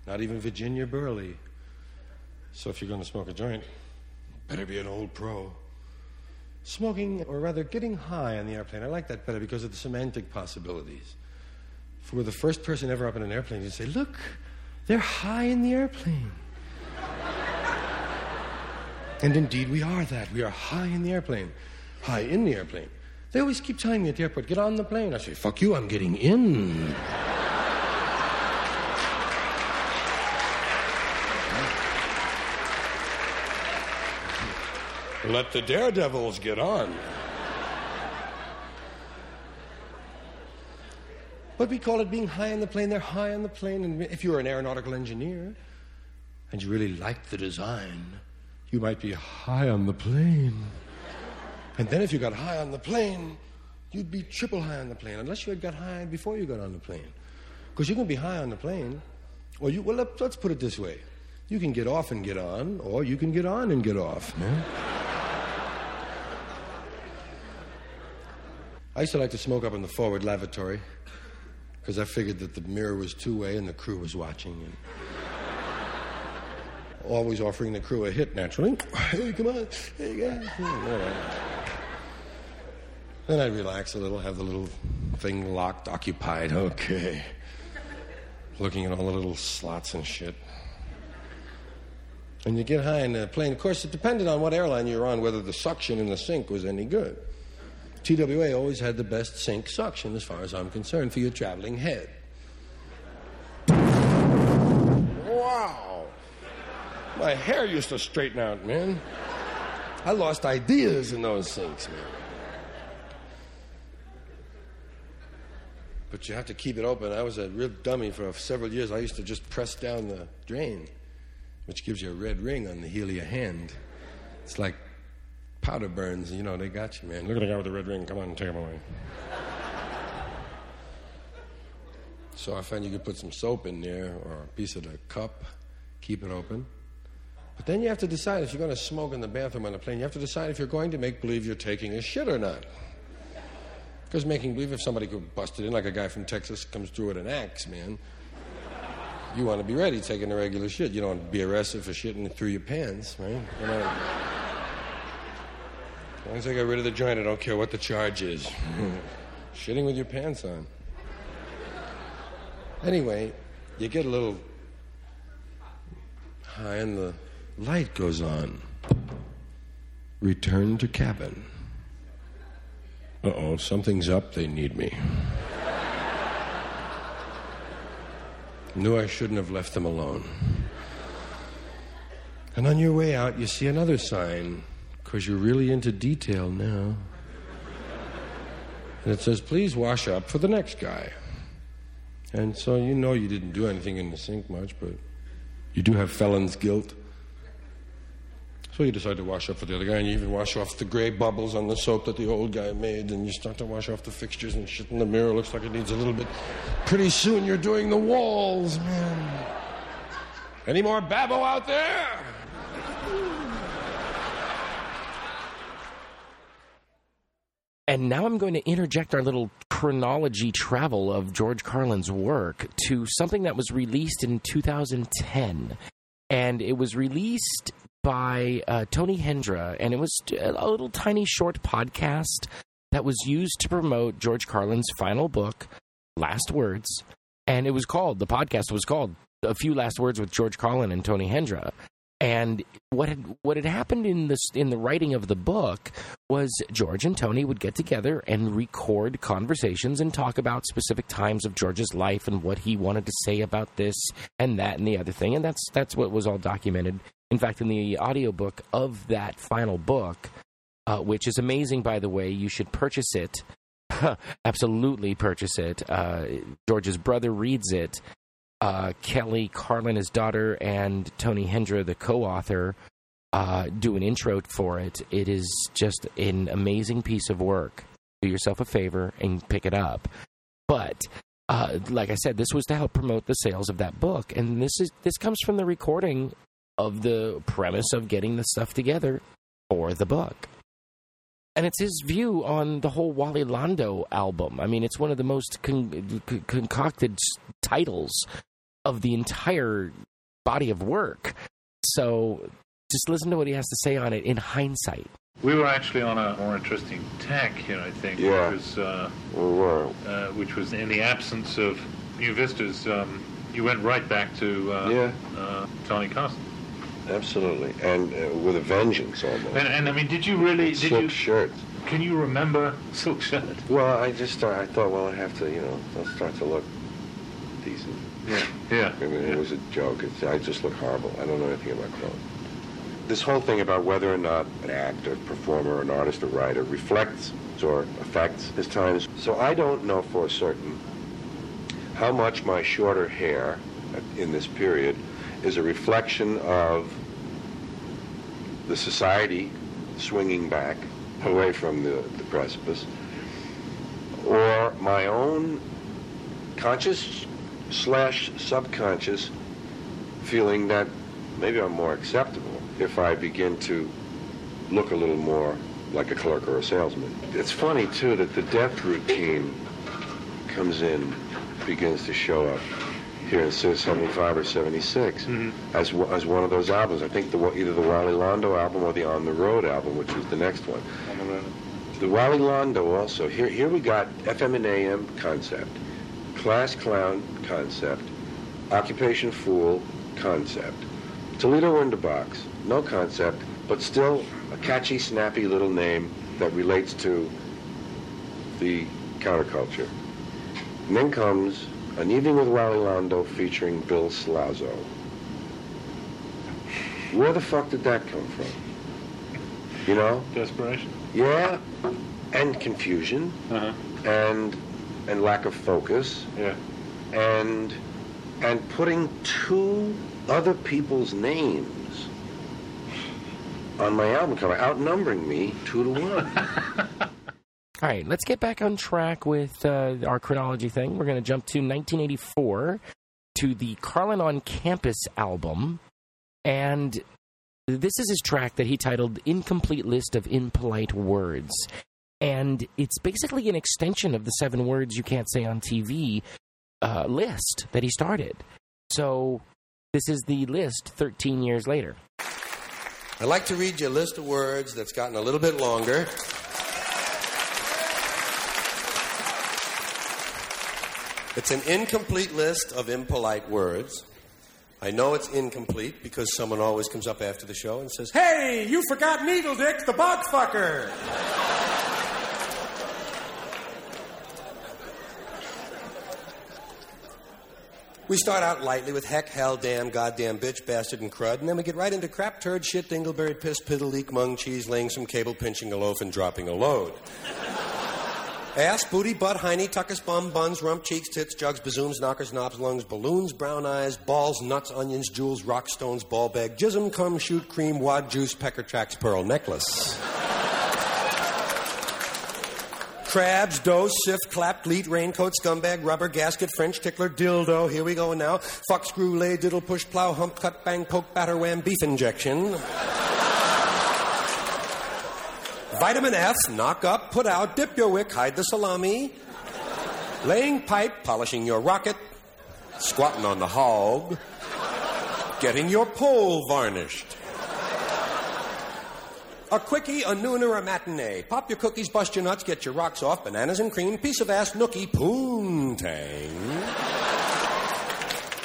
not even Virginia Burley. So if you're going to smoke a joint, better be an old pro. Smoking, or rather getting high on the airplane, I like that better because of the semantic possibilities. If we were the first person ever up in an airplane, you'd say, Look, they're high in the airplane. [LAUGHS] and indeed, we are that. We are high in the airplane. High in the airplane. They always keep telling me at the airport, Get on the plane. I say, Fuck you, I'm getting in. Let the daredevils get on. But we call it being high on the plane. They're high on the plane. And if you're an aeronautical engineer and you really like the design, you might be high on the plane. And then if you got high on the plane, you'd be triple high on the plane, unless you had got high before you got on the plane. Because you can be high on the plane, or you, well, let, us put it this way. You can get off and get on, or you can get on and get off. Man. I used to like to smoke up in the forward lavatory because I figured that the mirror was two way and the crew was watching. And always offering the crew a hit, naturally. Hey, come on. Hey, guys. Then I'd relax a little, have the little thing locked, occupied. Okay. Looking at all the little slots and shit. And you get high in the plane. Of course, it depended on what airline you're on, whether the suction in the sink was any good. TWA always had the best sink suction, as far as I'm concerned, for your traveling head. Wow. My hair used to straighten out, man. I lost ideas in those sinks, man. But you have to keep it open. I was a real dummy for several years. I used to just press down the drain, which gives you a red ring on the heel of your hand. It's like powder burns. You know, they got you, man. Look at the guy with the red ring. Come on, take him away. so I found you could put some soap in there or a piece of the cup, keep it open. But then you have to decide if you're going to smoke in the bathroom on a plane, you have to decide if you're going to make believe you're taking a shit or not. Because making believe if somebody could bust it in, like a guy from Texas comes through with an axe, man, you want to be ready taking a regular shit. You don't want to be arrested for shitting through your pants, right? As long as I get rid of the joint, I don't care what the charge is. [LAUGHS] Shitting with your pants on. Anyway, you get a little high and the light goes on. Return to cabin. Uh oh, something's up. They need me. Knew I shouldn't have left them alone. And on your way out, you see another sign, because you're really into detail now. And it says, please wash up for the next guy. And so you know you didn't do anything in the sink much, but you do have felon's guilt. So you decide to wash up for the other guy, and you even wash off the gray bubbles on the soap that the old guy made, and you start to wash off the fixtures and shit in the mirror. Looks like it needs a little bit. Pretty soon you're doing the walls, man. Any more babble out there? And now I'm going to interject our little chronology travel of George Carlin's work to something that was released in 2010. And it was released by uh, Tony Hendra, and it was a little tiny short podcast that was used to promote George Carlin's final book, Last Words. And it was called, the podcast was called A Few Last Words with George Carlin and Tony Hendra. And what had what had happened in this in the writing of the book was George and Tony would get together and record conversations and talk about specific times of George's life and what he wanted to say about this and that and the other thing and that's that's what was all documented. In fact, in the audiobook of that final book, uh, which is amazing by the way, you should purchase it. [LAUGHS] Absolutely purchase it. Uh, George's brother reads it uh, Kelly Carlin, his daughter, and Tony Hendra, the co-author, uh, do an intro for it. It is just an amazing piece of work. Do yourself a favor and pick it up. But uh, like I said, this was to help promote the sales of that book, and this is this comes from the recording of the premise of getting the stuff together for the book. And it's his view on the whole Wally Londo album. I mean, it's one of the most con- con- concocted titles of the entire body of work. So just listen to what he has to say on it in hindsight. We were actually on a more interesting tack here, I think, Yeah. which was uh, We were. uh, which was in the absence of New Vistas. Um, you went right back to uh, Yeah. uh, Johnny Carson. Absolutely. And uh, with a vengeance almost. And, and I mean, did you really? Did Silk you? shirt. Can you remember Silk Shirt? Well, I just start, I thought, well, I have to, you know, I'll start to look decent. Yeah. Yeah. I mean, it was a joke. It's, I just look horrible. I don't know anything about clothes. This whole thing about whether or not an actor, performer, an artist, or writer reflects or affects his times. So I don't know for certain how much my shorter hair in this period is a reflection of the society swinging back away from the, the precipice, or my own conscious slash subconscious feeling that maybe I'm more acceptable if I begin to look a little more like a clerk or a salesman. It's funny too that the death routine comes in, begins to show up here in 75 or 76 as, w- as one of those albums. I think the, either the Wally Londo album or the On the Road album, which was the next one. The Wally Londo also. Here, here we got FM and AM concept, Class Clown concept, Occupation Foole concept, Toledo Window Box, no concept, but still a catchy, snappy little name that relates to the counterculture. And then comes An Evening with Wally Londo featuring Bill Slaszo. Where the fuck did that come from? You know? Desperation. Yeah, and confusion, Uh-huh. and and lack of focus, Yeah. and and putting two other people's names on my album cover, outnumbering me two to one. [LAUGHS] All right, let's get back on track with uh, our chronology thing. We're going to jump to 1984 to the Carlin on Campus album. And this is his track that he titled Incomplete List of Impolite Words. And it's basically an extension of the seven words you can't say on TV uh, list that he started. So this is the list 13 years later. I'd like to read you a list of words that's gotten a little bit longer. It's an incomplete list of impolite words. I know it's incomplete because someone always comes up after the show and says, Hey, you forgot Needle Dick, the bug fucker! We start out lightly with heck, hell, damn, goddamn, bitch, bastard, and crud, and then we get right into crap, turd, shit, dingleberry, piss, piddle, leak, mung, cheese, laying some cable, pinching a loaf, and dropping a load. [LAUGHS] Ass, booty, butt, hiney, tuckus, bum, buns, rump, cheeks, tits, jugs, bazooms, knockers, knobs, lungs, balloons, brown eyes, balls, nuts, onions, jewels, rock stones, ball bag, jism, cum, shoot, cream, wad, juice, pecker tracks, pearl necklace. Crabs, dough, syph, clap, gleet, raincoat, scumbag, rubber, gasket, French tickler, dildo. Here we go now. Fuck, screw, lay, diddle, push, plow, hump, cut, bang, poke, batter, wham, beef injection. Vitamin F, knock up, put out, dip your wick, hide the salami. Laying pipe, polishing your rocket. Squatting on the hog. Getting your pole varnished. A quickie, a noon, or a matinee. Pop your cookies, bust your nuts, get your rocks off, bananas and cream, piece of ass, nookie, poontang.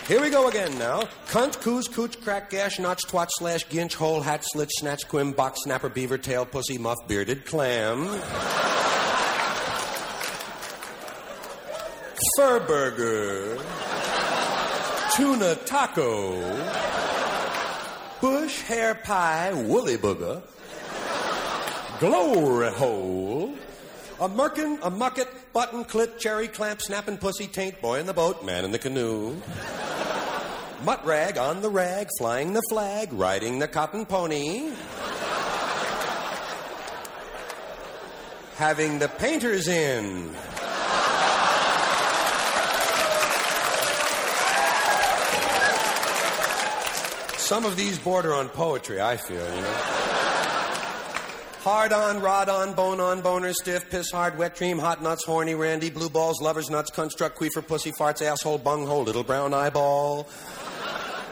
Here we go again now. Cunt, coos, cooch, crack, gash, notch, twat, slash, ginch, hole, hat, slit, snatch, quim, box, snapper, beaver, tail, pussy, muff, bearded clam. Fur burger. Tuna taco. Bush hair pie, woolly booger. Glory hole. A merkin, a mucket, button, clit, cherry, clamp, snapping pussy, taint, boy in the boat, man in the canoe. Mutt rag on the rag, flying the flag, riding the cotton pony. Having the painters in. Some of these border on poetry, I feel, you know. Hard on, rod on, bone on, boner, stiff, piss hard, wet dream, hot nuts, horny, randy, blue balls, lovers, nuts, construct, queefer, pussy, farts, asshole, bunghole, little brown eyeball.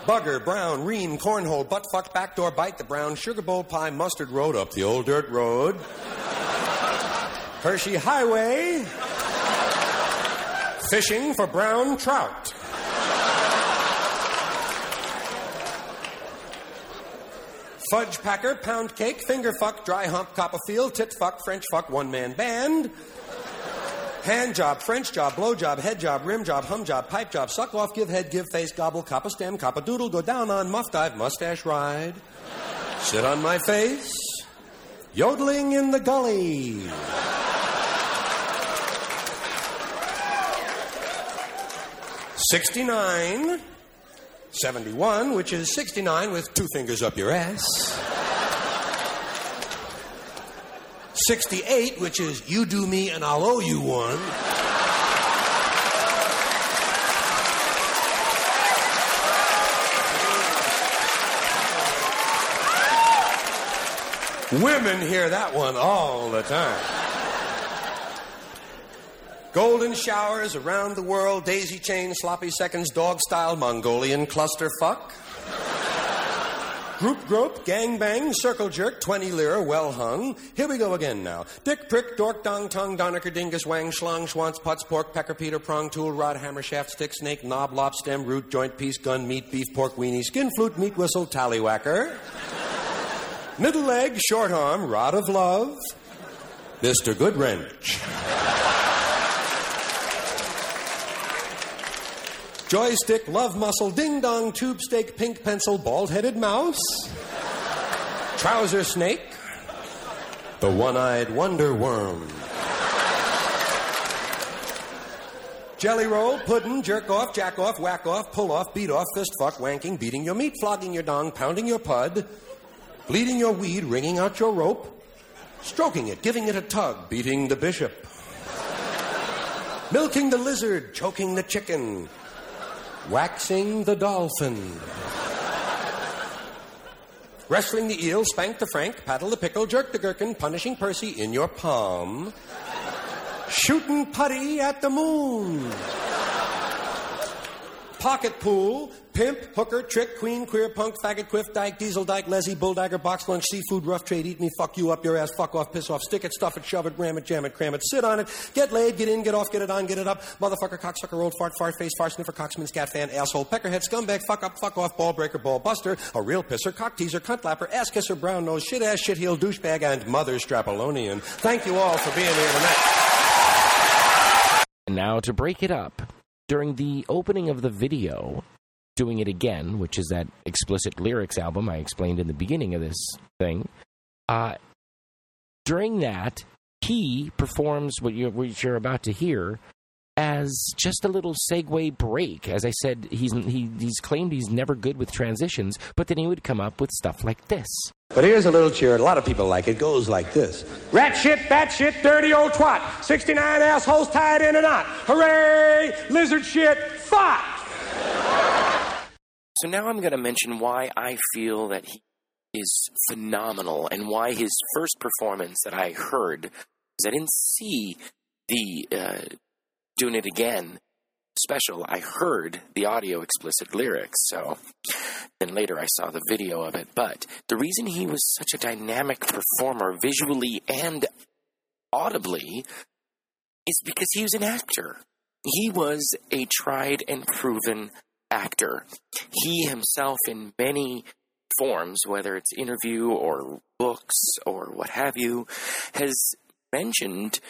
Bugger, brown, ream, cornhole, butt fuck, backdoor bite, the brown, sugar bowl pie, mustard road up the old dirt road. Hershey Highway. Fishing for brown trout. Fudge packer, pound cake, finger fuck, dry hump, copperfield, tit fuck, French fuck, one man band. Hand job, French job, blow job, head job, rim job, hum job, pipe job, suck off, give head, give face, gobble, copper stem, copper doodle, go down on, muff dive, mustache ride. Sit on my face. Yodeling in the gully. Sixty-nine. 71, which is 69 with two fingers up your ass. 68, which is you do me and I'll owe you one. Women hear that one all the time. Golden showers around the world, daisy chain, sloppy seconds, dog style, Mongolian cluster fuck. Group grope, gang bang, circle jerk, 20 lira, well hung. Here we go again now. Dick, prick, dork, dong, tongue, donaker, dingus, wang, schlong, schwanz, putz, pork, pecker, peter, prong, tool, rod, hammer, shaft, stick, snake, knob, lop, stem, root, joint, piece, gun, meat, beef, pork, weenie, skin, flute, meat, whistle, tallywhacker. Middle leg, short arm, rod of love. Mr. Goodwrench. Joystick, love muscle, ding dong, tube steak, pink pencil, bald headed mouse. Trouser snake. The one eyed wonder worm. Jelly roll, puddin', jerk off, jack off, whack off, pull off, beat off, fist fuck, wanking, beating your meat, flogging your dong, pounding your pud, bleeding your weed, wringing out your rope, stroking it, giving it a tug, beating the bishop, milking the lizard, choking the chicken, waxing the dolphin. Wrestling the eel, spank the frank, paddle the pickle, jerk the gherkin, punishing Percy in your palm. Shooting putty at the moon. Pocket pool, pimp, hooker, trick, queen, queer, punk, faggot, quiff, dyke, diesel dyke, lessy, bulldagger, box lunch, seafood, rough trade, eat me, fuck you up your ass, fuck off, piss off, stick it, stuff it, shove it, ram it, jam it, cram it, sit on it, get laid, get in, get off, get it on, get it up, motherfucker, cocksucker, old fart, fart face, fart sniffer, cocksman, scat fan, asshole, peckerhead, scumbag, fuck up, fuck off, ball breaker, ball buster, a real pisser, cock teaser, cunt lapper, ass kisser, brown nose, shit ass, shit heel, douchebag, and mother strapalonian. Thank you all for being here tonight. Now to break it up, during the opening of the video, doing it again, which is that explicit lyrics album I explained in the beginning of this thing. Uh, during that, he performs what you're, what you're about to hear as just a little segue break. As I said, he's he, he's claimed he's never good with transitions, but then he would come up with stuff like this. But here's a little cheer. A lot of people like it. It goes like this. Rat shit, bat shit, dirty old twat. 69 assholes tied in a knot. Hooray! Lizard shit, fuck! So now I'm going to mention why I feel that he is phenomenal and why his first performance that I heard is I didn't see the uh, doing it again special. I heard the audio explicit lyrics, so then later I saw the video of it. But the reason he was such a dynamic performer visually and audibly is because he was an actor. He was a tried and proven actor. He himself, in many forms, whether it's interview or books or what have you, has mentioned,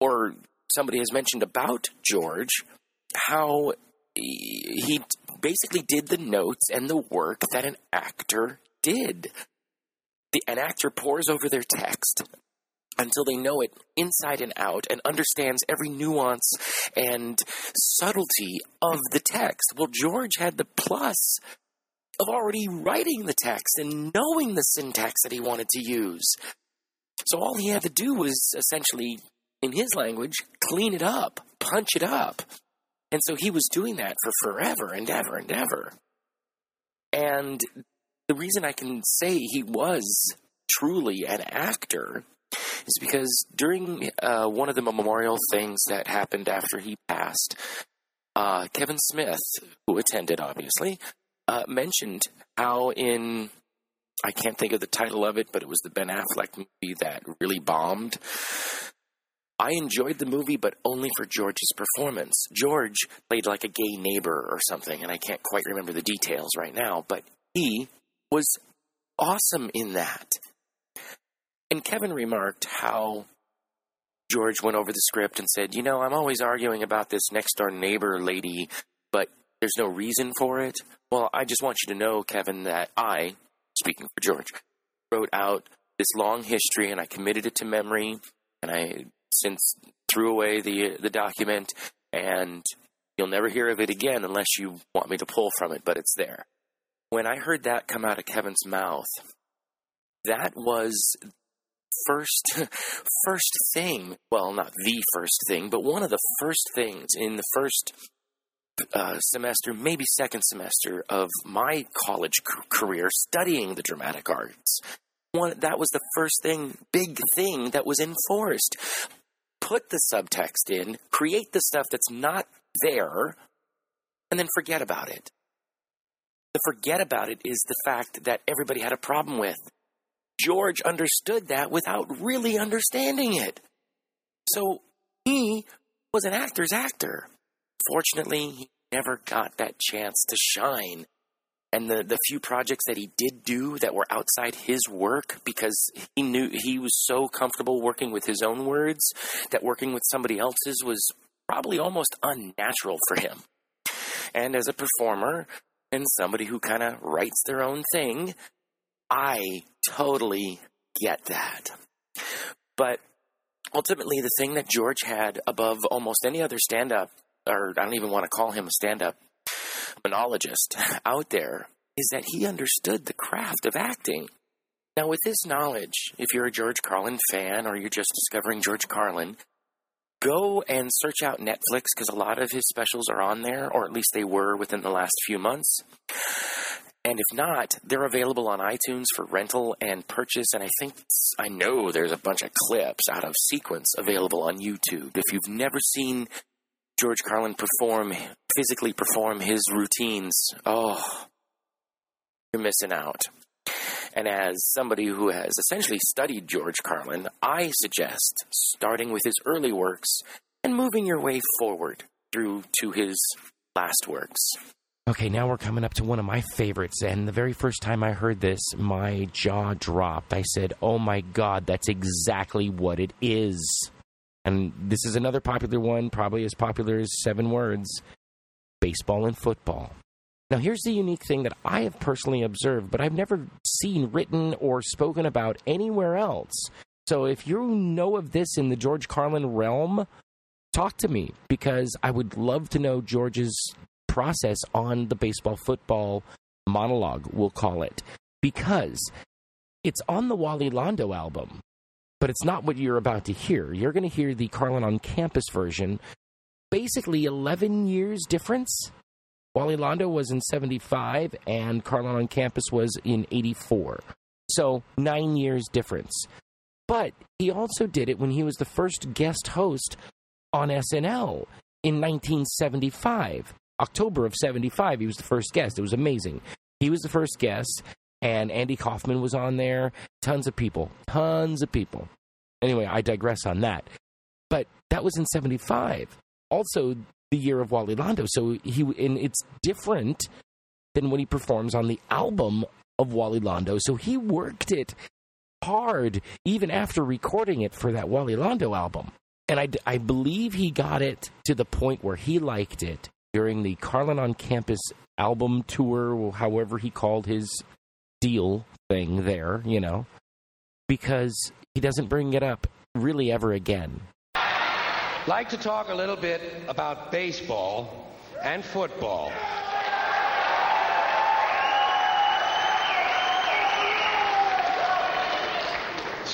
or somebody has mentioned about George, how he basically did the notes and the work that an actor did. The, an actor pores over their text until they know it inside and out and understands every nuance and subtlety of the text. Well, George had the plus of already writing the text and knowing the syntax that he wanted to use. So all he had to do was essentially, in his language, clean it up, punch it up. And so he was doing that for forever and ever and ever. And the reason I can say he was truly an actor is because during uh, one of the memorial things that happened after he passed, uh, Kevin Smith, who attended obviously, uh, mentioned how in I can't think of the title of it, but it was the Ben Affleck movie that really bombed. I enjoyed the movie, but only for George's performance. George played like a gay neighbor or something, and I can't quite remember the details right now, but he was awesome in that. And Kevin remarked how George went over the script and said, You know, I'm always arguing about this next door neighbor lady, but there's no reason for it. Well, I just want you to know, Kevin, that I, speaking for George, wrote out this long history and I committed it to memory and I since threw away the the document and you'll never hear of it again unless you want me to pull from it, but it's there. When I heard that come out of Kevin's mouth, that was first [LAUGHS] first thing well not the first thing but one of the first things in the first uh, semester maybe second semester of my college c- career studying the dramatic arts one that was the first thing big thing that was enforced put the subtext in, create the stuff that's not there, and then forget about it. The forget about it is the fact that everybody had a problem with. George understood that without really understanding it. So he was an actor's actor. Fortunately, he never got that chance to shine. And the, the few projects that he did do that were outside his work, because he knew he was so comfortable working with his own words that working with somebody else's was probably almost unnatural for him. And as a performer and somebody who kind of writes their own thing, I totally get that. But ultimately, the thing that George had above almost any other stand up, or I don't even want to call him a stand up monologist out there, is that he understood the craft of acting. Now, with this knowledge, if you're a George Carlin fan or you're just discovering George Carlin, go and search out Netflix because a lot of his specials are on there, or at least they were within the last few months. And if not, they're available on iTunes for rental and purchase. And I think, I know there's a bunch of clips out of sequence available on YouTube. If you've never seen George Carlin perform, physically perform his routines, oh, you're missing out. And as somebody who has essentially studied George Carlin, I suggest starting with his early works and moving your way forward through to his last works. Okay, now we're coming up to one of my favorites. And the very first time I heard this, my jaw dropped. I said, Oh my God, that's exactly what it is. And this is another popular one, probably as popular as seven words baseball and football. Now, here's the unique thing that I have personally observed, but I've never seen written or spoken about anywhere else. So if you know of this in the George Carlin realm, talk to me because I would love to know George's process on the baseball football monologue, we'll call it, because it's on the Wally Londo album, but it's not what you're about to hear. You're going to hear the Carlin on Campus version, basically 11 years difference. Wally Londo was in 75 and Carlin on Campus was in 84. So, nine years difference. But he also did it when he was the first guest host on SNL in 1975. October of 75, he was the first guest. It was amazing. He was the first guest, and Andy Kaufman was on there. Tons of people. Tons of people. Anyway, I digress on that. But that was in 75. Also, the year of Wally Londo. So he, and it's different than when he performs on the album of Wally Londo. So he worked it hard even after recording it for that Wally Londo album. And I, I believe he got it to the point where he liked it during the Carlin on Campus album tour, however he called his deal thing there, you know, because he doesn't bring it up really ever again. Like to talk a little bit about baseball and football.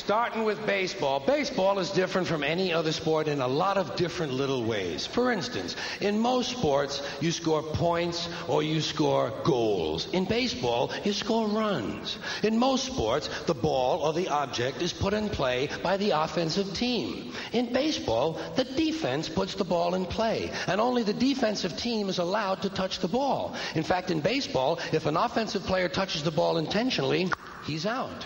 Starting with baseball. Baseball is different from any other sport in a lot of different little ways. For instance, in most sports, you score points or you score goals. In baseball, you score runs. In most sports, the ball or the object is put in play by the offensive team. In baseball, the defense puts the ball in play, and only the defensive team is allowed to touch the ball. In fact, in baseball, if an offensive player touches the ball intentionally, he's out.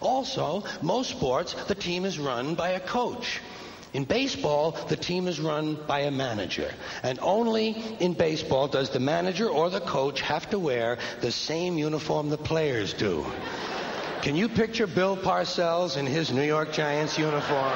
Also, most sports, the team is run by a coach. In baseball, the team is run by a manager. And only in baseball does the manager or the coach have to wear the same uniform the players do. Can you picture Bill Parcells in his New York Giants uniform?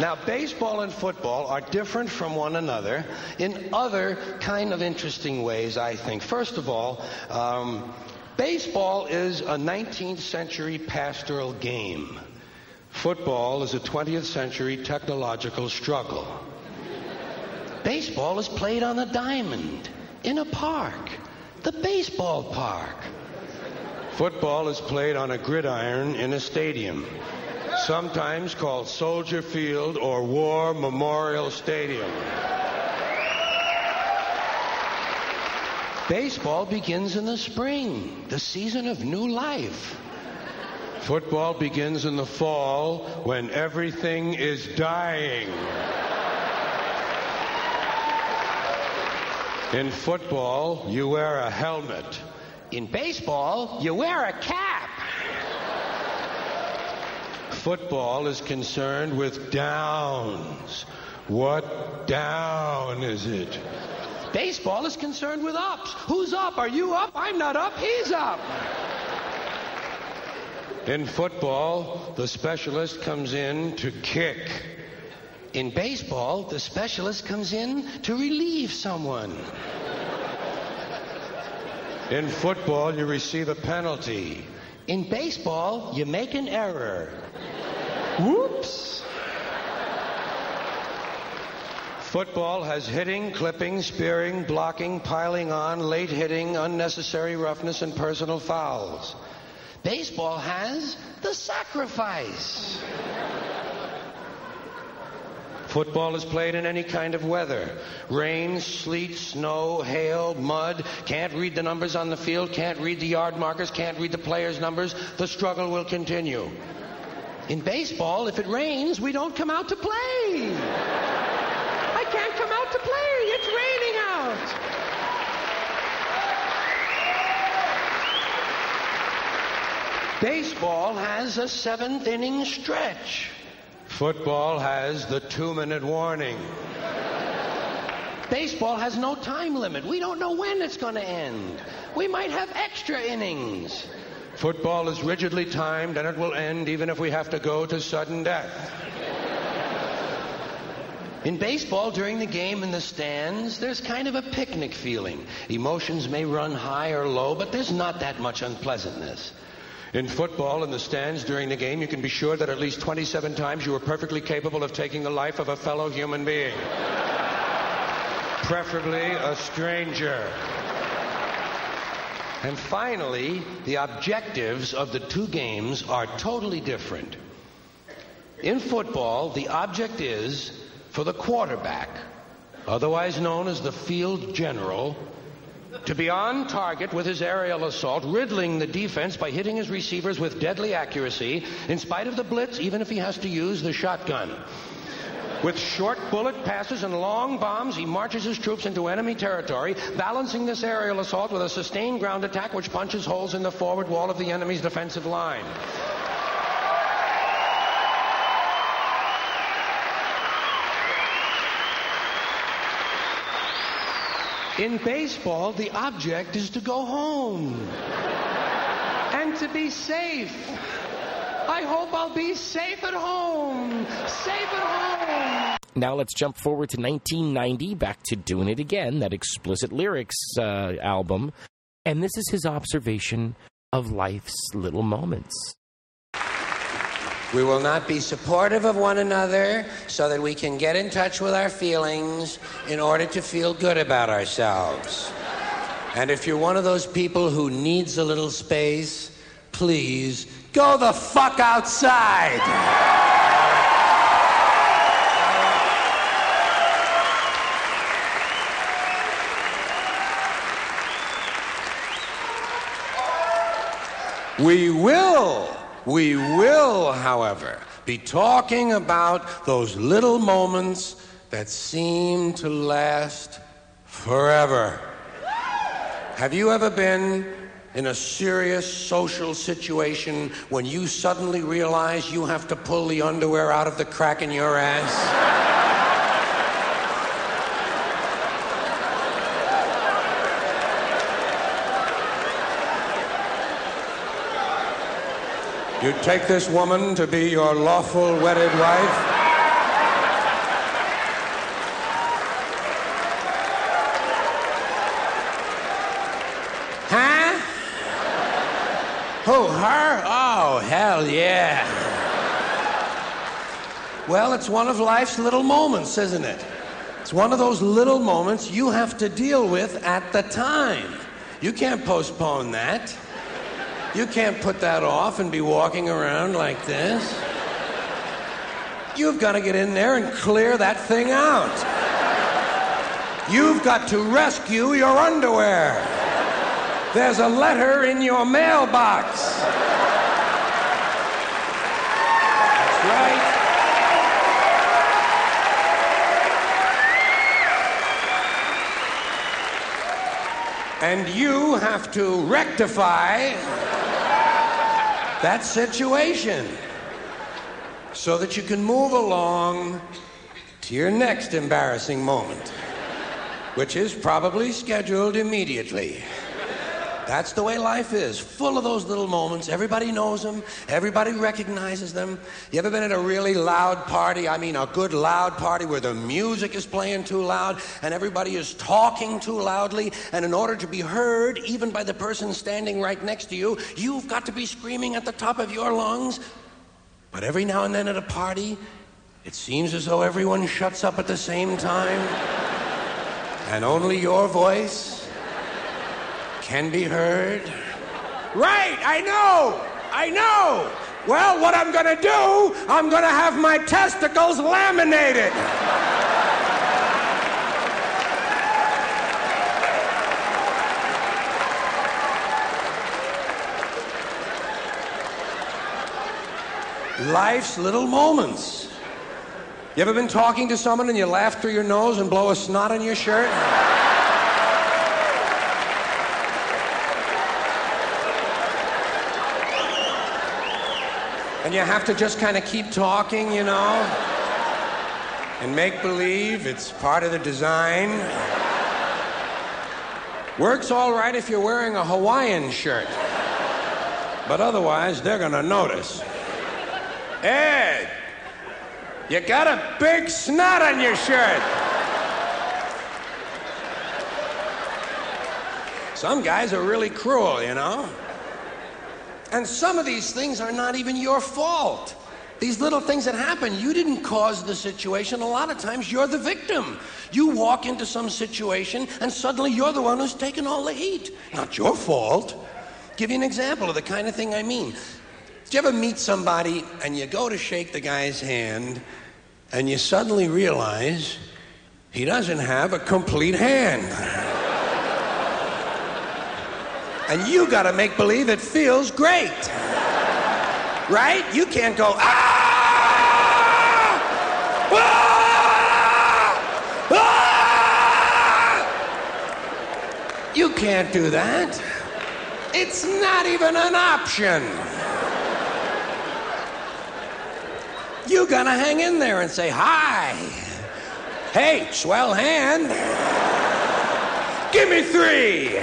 Now, baseball and football are different from one another in other kind of interesting ways, I think. First of all, um, baseball is a 19th century pastoral game. Football is a 20th century technological struggle. Baseball is played on a diamond, in a park, the baseball park. Football is played on a gridiron in a stadium sometimes called Soldier Field or War Memorial Stadium. Baseball begins in the spring, the season of new life. Football begins in the fall when everything is dying. In football, you wear a helmet. In baseball, you wear a cap. Football is concerned with downs. What down is it? Baseball is concerned with ups. Who's up? Are you up? I'm not up. He's up. In football, the specialist comes in to kick. In baseball, the specialist comes in to relieve someone. In football, you receive a penalty. In baseball, you make an error. Whoops. Football has hitting, clipping, spearing, blocking, piling on, late hitting, unnecessary roughness, and personal fouls. Baseball has the sacrifice. Football is played in any kind of weather rain, sleet, snow, hail, mud. Can't read the numbers on the field, can't read the yard markers, can't read the players' numbers. The struggle will continue. In baseball, if it rains, we don't come out to play. I can't come out to play. It's raining out. Baseball has a seventh inning stretch. Football has the two minute warning. Baseball has no time limit. We don't know when it's going to end. We might have extra innings. Football is rigidly timed and it will end even if we have to go to sudden death. In baseball, during the game in the stands, there's kind of a picnic feeling. Emotions may run high or low, but there's not that much unpleasantness. In football, in the stands during the game, you can be sure that at least 27 times you were perfectly capable of taking the life of a fellow human being. Preferably a stranger. And finally, the objectives of the two games are totally different. In football, the object is for the quarterback, otherwise known as the field general, to be on target with his aerial assault, riddling the defense by hitting his receivers with deadly accuracy, in spite of the blitz, even if he has to use the shotgun. With short bullet passes and long bombs, he marches his troops into enemy territory, balancing this aerial assault with a sustained ground attack which punches holes in the forward wall of the enemy's defensive line. In baseball, the object is to go home and to be safe. I hope I'll be safe at home. Safe at home. Now let's jump forward to 1990, back to Doing It Again, that explicit lyrics uh, album. And this is his observation of life's little moments. We will not be supportive of one another so that we can get in touch with our feelings in order to feel good about ourselves. And if you're one of those people who needs a little space, please go the fuck outside. We will, we will, however, be talking about those little moments that seem to last forever. Have you ever been in a serious social situation when you suddenly realize you have to pull the underwear out of the crack in your ass? You take this woman to be your lawful wedded wife. Huh? Who, her? Oh, hell yeah. Well, it's one of life's little moments, isn't it? It's one of those little moments you have to deal with at the time. You can't postpone that. You can't put that off and be walking around like this. You've got to get in there and clear that thing out. You've got to rescue your underwear. There's a letter in your mailbox. Right? And you have to rectify that situation so that you can move along to your next embarrassing moment, which is probably scheduled immediately. That's the way life is, full of those little moments. Everybody knows them, everybody recognizes them. You ever been at a really loud party? I mean, a good loud party where the music is playing too loud and everybody is talking too loudly, and in order to be heard, even by the person standing right next to you, you've got to be screaming at the top of your lungs. But every now and then at a party, it seems as though everyone shuts up at the same time, and only your voice can be heard. Right, I know, I know. Well, what I'm gonna do, I'm gonna have my testicles laminated. Life's little moments. You ever been talking to someone and you laugh through your nose and blow a snot on your shirt? And you have to just kind of keep talking, you know? And make believe it's part of the design. Works all right if you're wearing a Hawaiian shirt. But otherwise, they're gonna notice. Ed, you got a big snot on your shirt. Some guys are really cruel, you know? And some of these things are not even your fault. These little things that happen, you didn't cause the situation. A lot of times you're the victim. You walk into some situation and suddenly you're the one who's taking all the heat. Not your fault. Give you an example of the kind of thing I mean. Do you ever meet somebody and you go to shake the guy's hand and you suddenly realize he doesn't have a complete hand? And you got to make believe it feels great. Right? You can't go, ah! ah! ah! You can't do that. It's not even an option. You gotta hang in there and say, hi. Hey, swell hand. Give me three.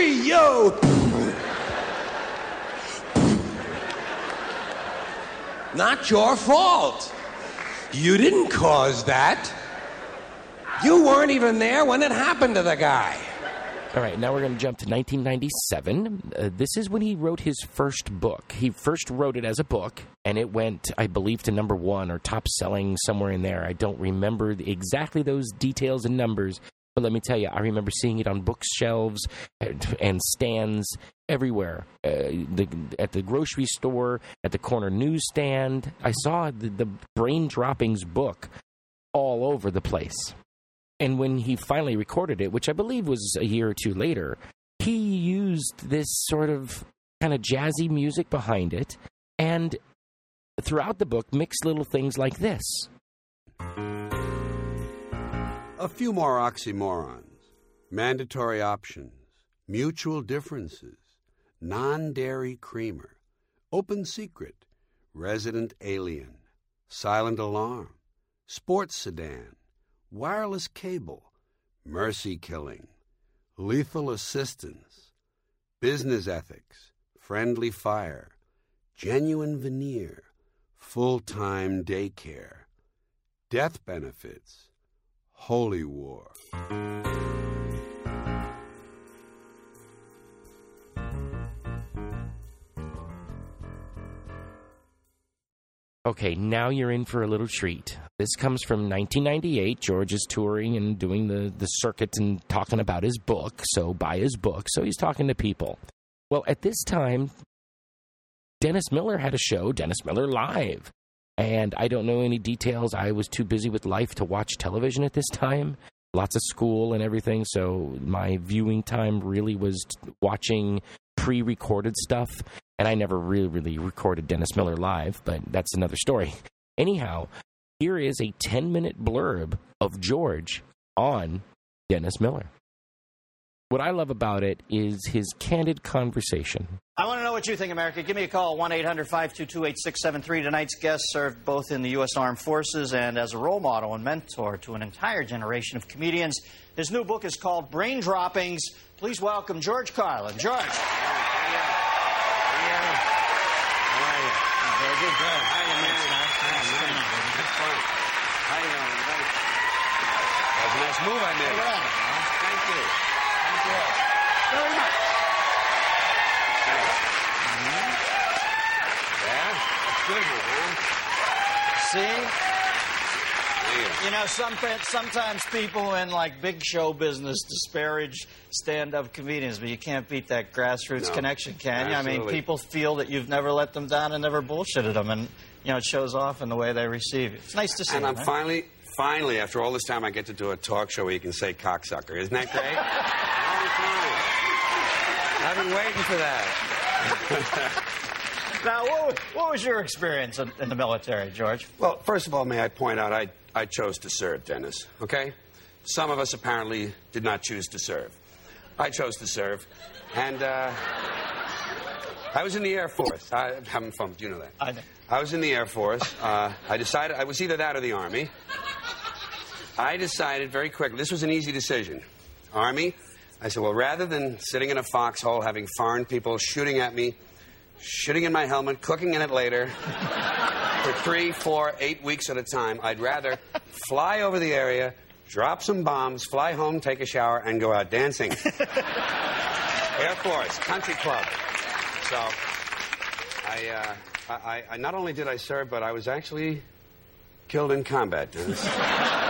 Yo. Not your fault. You didn't cause that. You weren't even there when it happened to the guy. All right, now we're going to jump to 1997. Uh, this is when he wrote his first book. He first wrote it as a book, and it went, I believe, to number one or top selling somewhere in there. I don't remember exactly those details and numbers, but let me tell you, I remember seeing it on bookshelves and, and stands everywhere. Uh, the, at the grocery store, at the corner newsstand. I saw the, the Brain Droppings book all over the place. And when he finally recorded it, which I believe was a year or two later, he used this sort of kind of jazzy music behind it and throughout the book mixed little things like this. A few more oxymorons mandatory options, mutual differences, non dairy creamer, open secret, resident alien, silent alarm, sports sedan, wireless cable, mercy killing, lethal assistance, business ethics, friendly fire, genuine veneer, full time daycare, death benefits, holy war. Okay, now you're in for a little treat. This comes from 1998. George is touring and doing the, the circuit and talking about his book. So, buy his book. So, he's talking to people. Well, at this time, Dennis Miller had a show, Dennis Miller Live. And I don't know any details. I was too busy with life to watch television at this time. lots of school and everything. So my viewing time really was watching pre-recorded stuff, and I never really really recorded Dennis Miller live, but that's another story. Anyhow, here is a 10 minute blurb of George on Dennis Miller. What I love about it is his candid conversation. I want to know what you think, America. Give me a call, 1 800 522 8673. Tonight's guest served both in the U.S. Armed Forces and as a role model and mentor to an entire generation of comedians. His new book is called Brain Droppings. Please welcome George Carlin. George. Very good, good. How you doing? That's fine. How you? That was a nice move I made. Thank you. Thank you all. Very much. Yeah, that's good. See? You know, some, sometimes people in like big show business disparage stand-up comedians, but you can't beat that grassroots No. connection, can you? I mean, people feel that you've never let them down and never bullshitted them, and you know, it shows off in the way they receive you. It's nice to see. And I'm man. finally, finally, after all this time, I get to do a talk show where you can say cocksucker. Isn't that great? [LAUGHS] I've been waiting for that. [LAUGHS] Now, what, was- what was your experience in, in the military, George? Well, first of all, may I point out I, I chose to serve, Dennis, okay? Some of us apparently did not choose to serve. I chose to serve, and uh, I was in the Air Force. I, I'm having fun, you know that. I know. I was in the Air Force. Uh, I decided I was either that or the Army. I decided very quickly, this was an easy decision. Army, I said, well, rather than sitting in a foxhole having foreign people shooting at me, shooting in my helmet, cooking in it later, for three, four, eight weeks at a time, I'd rather fly over the area, drop some bombs, fly home, take a shower, and go out dancing. [LAUGHS] Air Force, country club. So, I, uh, I, I, I not only did I serve, but I was actually killed in combat, [LAUGHS]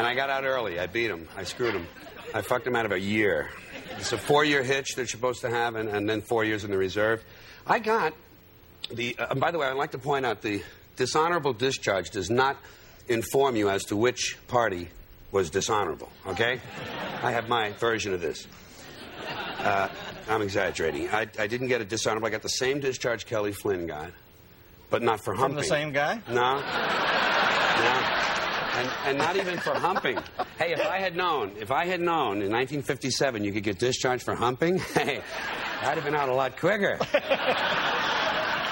and I got out early. I beat him. I screwed him. I fucked him out of a year. It's a four-year hitch that you're supposed to have, and, and then four years in the reserve. I got the. Uh, and by the way, I'd like to point out the dishonorable discharge does not inform you as to which party was dishonorable. Okay, I have my version of this. Uh, I'm exaggerating. I, I didn't get a dishonorable. I got the same discharge Kelly Flinn got, but not for From the same guy? No. And, and not even for humping. Hey, if I had known, if I had known in 1957 you could get discharged for humping, [LAUGHS] hey, I'd have been out a lot quicker. [LAUGHS]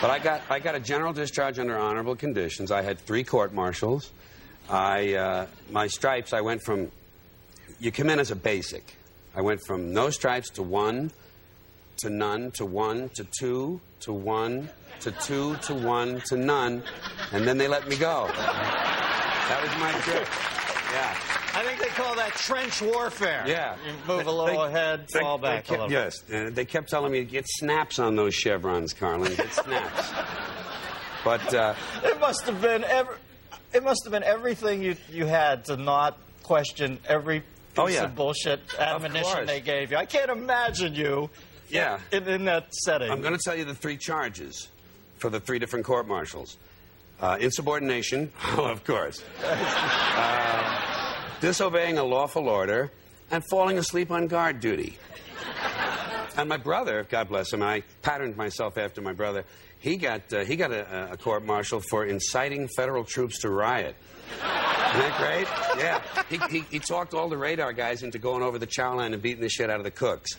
But I got, I got a general discharge under honorable conditions. I had three court martials. I, uh, my stripes, I went from, you come in as a basic. I went from no stripes to one, to none, to one, to two, to one, to two, to one, to none, and then they let me go. That was my trip. Yeah. I think they call that trench warfare. Yeah. You move a little ahead, they- fall back kept- a little. Yes, uh, they kept telling me to get snaps on those chevrons, Carlin. Get snaps. [LAUGHS] but uh, It must have been every, It must have been everything you you had to not question every piece Oh, yeah. of bullshit admonition course. they gave you. I can't imagine you. Yeah. In, in that setting. I'm going to tell you the three charges for the three different court martials. Uh, insubordination, [LAUGHS] oh, of course. Uh, disobeying a lawful order, and falling asleep on guard duty. And my brother, God bless him, I patterned myself after my brother. He got uh, he got a, a court martial for inciting federal troops to riot. Isn't that great? Yeah. He, he, he talked all the radar guys into going over the chow line and beating the shit out of the cooks.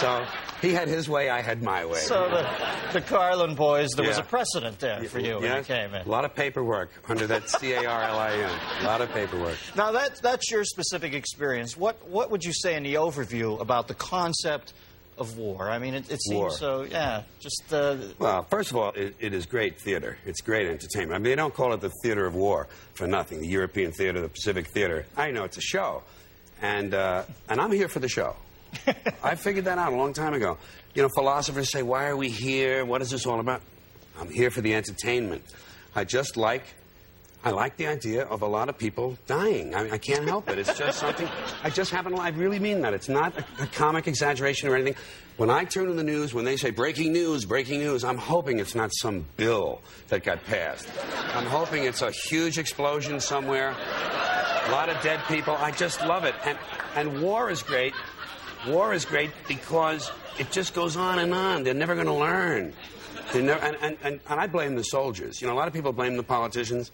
So he had his way, I had my way. So the, the Carlin boys, there was a precedent there for you when Yeah. you came in. A lot of paperwork under that C A R L I N. [LAUGHS] A lot of paperwork. Now that that's your specific experience. What what would you say in the overview about the concept of war? I mean, it, it seems War. so. Yeah, just uh, Well, first of all, it, it is great theater. It's great entertainment. I mean, they don't call it the theater of war for nothing. The European theater, the Pacific theater. I know it's a show, and uh, and I'm here for the show. [LAUGHS] I figured that out a long time ago. You know, philosophers say, "Why are we here? What is this all about?" I'm here for the entertainment. I just like I like the idea of a lot of people dying. I, I can't help it. It's just something. I just happen to. I really mean that. It's not a, a comic exaggeration or anything. When I turn on the news, when they say breaking news, breaking news, I'm hoping it's not some bill that got passed. I'm hoping it's a huge explosion somewhere, a lot of dead people. I just love it. And, and war is great. War is great because it just goes on and on. They're never going to learn. Never, and, and, and, and I blame the soldiers. You know, a lot of people blame the politicians.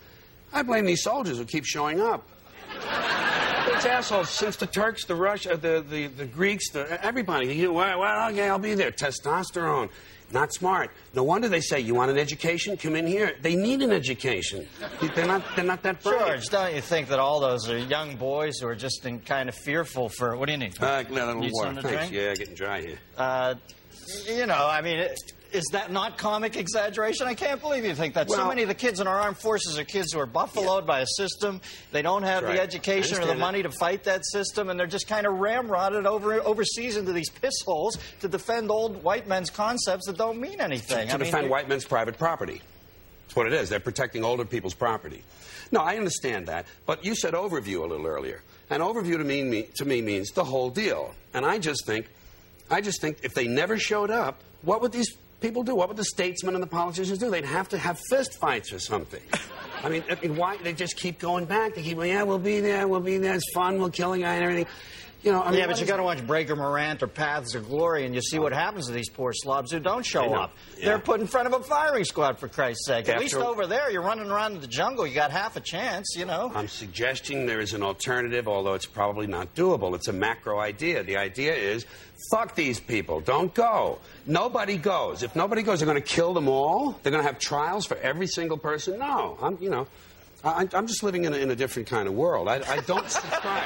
I blame these soldiers who keep showing up. These assholes, since the Turks, the Russia, the, the, the Greeks, the, everybody, you, well, well, okay, I'll be there. Testosterone. Not smart. No wonder they say, you want an education? Come in here. They need an education. They're not, they're not that bright. George, don't you think that all those are young boys who are just in kind of fearful for what do you need? Uh, a little Need water. Thanks. Yeah, getting dry here. Uh, you know, I mean, it- is that not comic exaggeration? I can't believe you think that. so many of the kids in our armed forces are kids who are buffaloed by a system. They don't have Right. the education or the Understand that. money to fight that system, and they're just kind of ramrodded over overseas into these piss holes to defend old white men's concepts that don't mean anything. to I mean, defend white men's private property. That's what it is. They're protecting older people's property. No, I understand that. But you said overview a little earlier. And overview to me, me, to me means the whole deal. And I just think, I just think if they never showed up, what would these people do? What would the statesmen and the politicians do? They'd have to have fist fights or something. [LAUGHS] I mean, I mean, why? They just keep going back. They keep, well, yeah, we'll be there, we'll be there. It's fun. We'll kill a guy and everything. You know, I mean, yeah, but you is- got to watch Breaker Morant or Paths of Glory, and you see what happens to these poor slobs who don't show up. Yeah. They're put in front of a firing squad, for Christ's sake. At After- least over there, you're running around in the jungle. You got half a chance, you know. I'm suggesting there is an alternative, although it's probably not doable. It's a macro idea. The idea is fuck these people. Don't go. Nobody goes. If nobody goes, they're going to kill them all? They're going to have trials for every single person? No. I'm, you know, I, I'm just living in a, in a different kind of world. I, I don't [LAUGHS] subscribe.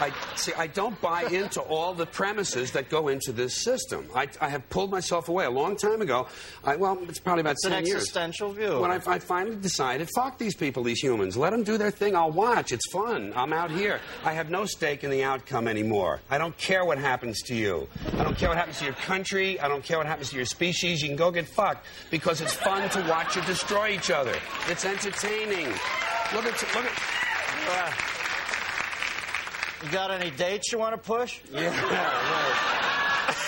I see. I don't buy into all the premises that go into this system. I, I have pulled myself away a long time ago. I, well, it's probably about It's an ten years. existential view. When I, I finally decided, fuck these people, these humans. Let them do their thing. I'll watch. It's fun. I'm out here. I have no stake in the outcome anymore. I don't care what happens to you. I don't care what happens to your country. I don't care what happens to your species. You can go get fucked because it's fun to watch you destroy each other. It's entertaining. Look at look at. Uh, you got any dates you want to push? [LAUGHS] Yeah, right.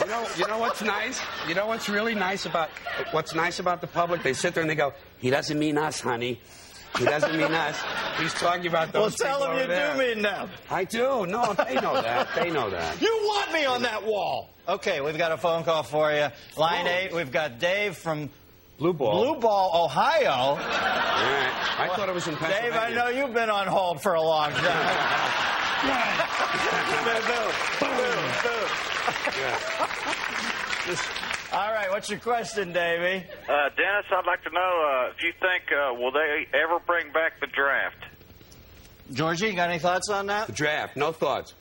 You know, you know what's nice? You know what's really nice about what's nice about the public? They sit there and they go, "He doesn't mean us, honey. He doesn't mean us. He's talking about those." Well, tell them you there." do mean them. I do. No, they know that. They know that. You want me on that wall. Okay, we've got a phone call for you. Line eight, we've got Dave from Blue Ball. Blue Ball, Ohio. All right. I thought it was in Dave, I know you've been on hold for a long time. [LAUGHS] All right, what's your question, Davey? Uh, Dennis, I'd like to know uh, if you think uh, will they ever bring back the draft? Georgie, you got any thoughts on that? The draft. No thoughts.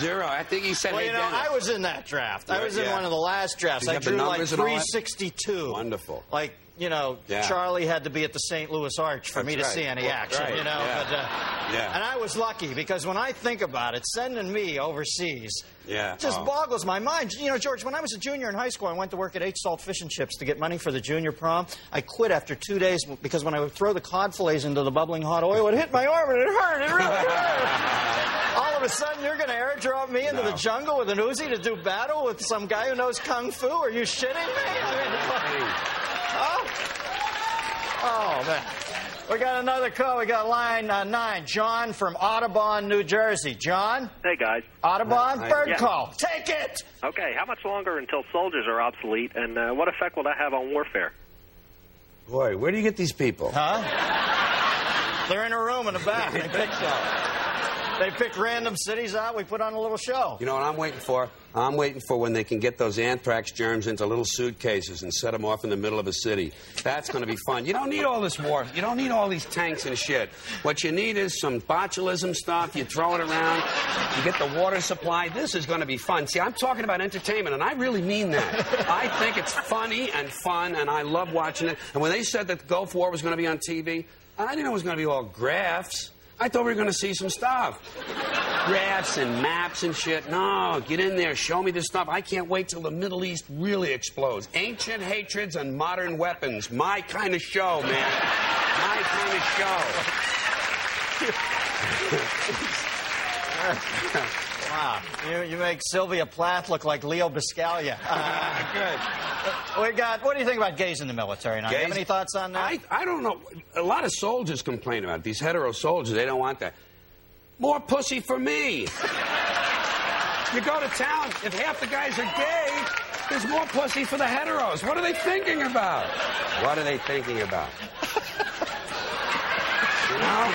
Zero. I think he said. Well, hey, you know, Dennis. I was in that draft. I Right, was in one of the last drafts. I drew like numbers and all that? 362. Wonderful. Like, you know, Yeah. Charlie had to be at the St. Louis Arch for That's me to right. see any action, right, you know. yeah. But, uh, Yeah. And I was lucky because when I think about it, sending me overseas Yeah. just Oh. boggles my mind. You know, George, when I was a junior in high school, I went to work at Eight Salt Fish and Chips to get money for the junior prom. I quit after two days because when I would throw the cod fillets into the bubbling hot oil, it hit my arm and it hurt. It really hurt. All of a sudden, you're going to airdrop me into No. the jungle with an Uzi to do battle with some guy who knows kung fu? Are you shitting me? I mean, huh? Oh, man. We got another call. We got line uh, nine. John from Audubon, New Jersey. John? Hey guys. Audubon? Hi. Bird Yeah. call. Take it! Okay, how much longer until soldiers are obsolete, and uh, what effect will that have on warfare? Boy, where do you get these people? Huh? They're in a room in the back. They pick They pick random cities out. We put on a little show. You know what I'm waiting for? I'm waiting for when they can get those anthrax germs into little suitcases and set them off in the middle of a city. That's going to be fun. You don't need all this war. You don't need all these tanks and shit. What you need is some botulism stuff. You throw it around. You get the water supply. This is going to be fun. See, I'm talking about entertainment, and I really mean that. I think it's funny and fun, and I love watching it. And when they said that the Gulf War was going to be on TV, I didn't know it was going to be all graphs. I thought we were going to see some stuff. graphs and maps and shit. No, get in there, show me this stuff. I can't wait till the Middle East really explodes. Ancient hatreds and modern weapons. My kind of show, man. My kind of show. [LAUGHS] wow, you, you make Sylvia Plath look like Leo Buscaglia. [LAUGHS] Uh, good. We got. What do you think about gays in the military? Now, do you have any thoughts on that? I, I don't know. A lot of soldiers complain about it. These hetero soldiers. They don't want that. More pussy for me. you go to town, if half the guys are gay, there's more pussy for the heteros. What are they thinking about? What are they thinking about? you know?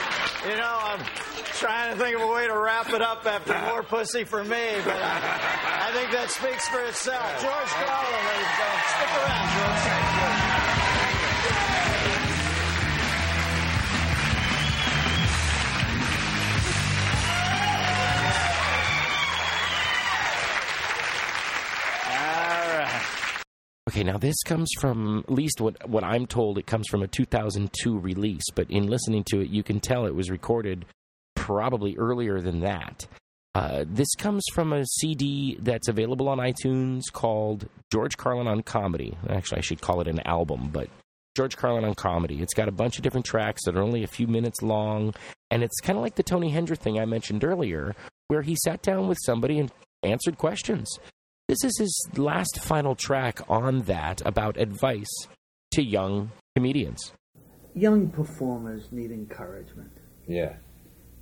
You know, I'm trying to think of a way to wrap it up after [LAUGHS] more pussy for me, but uh, I think that speaks for itself. George Carlin, ladies and gentlemen. Stick around, George. All right. Okay, now this comes from at least what what I'm told. It comes from a 2002 release, but in listening to it, you can tell it was recorded probably earlier than that. Uh, this comes from a CD that's available on iTunes called George Carlin on Comedy. Actually, I should call it an album, but George Carlin on Comedy. It's got a bunch of different tracks that are only a few minutes long, and it's kind of like the Tony Hendra thing I mentioned earlier, where he sat down with somebody and answered questions. This is his last final track on that about advice to young comedians. Young performers need encouragement. Yeah.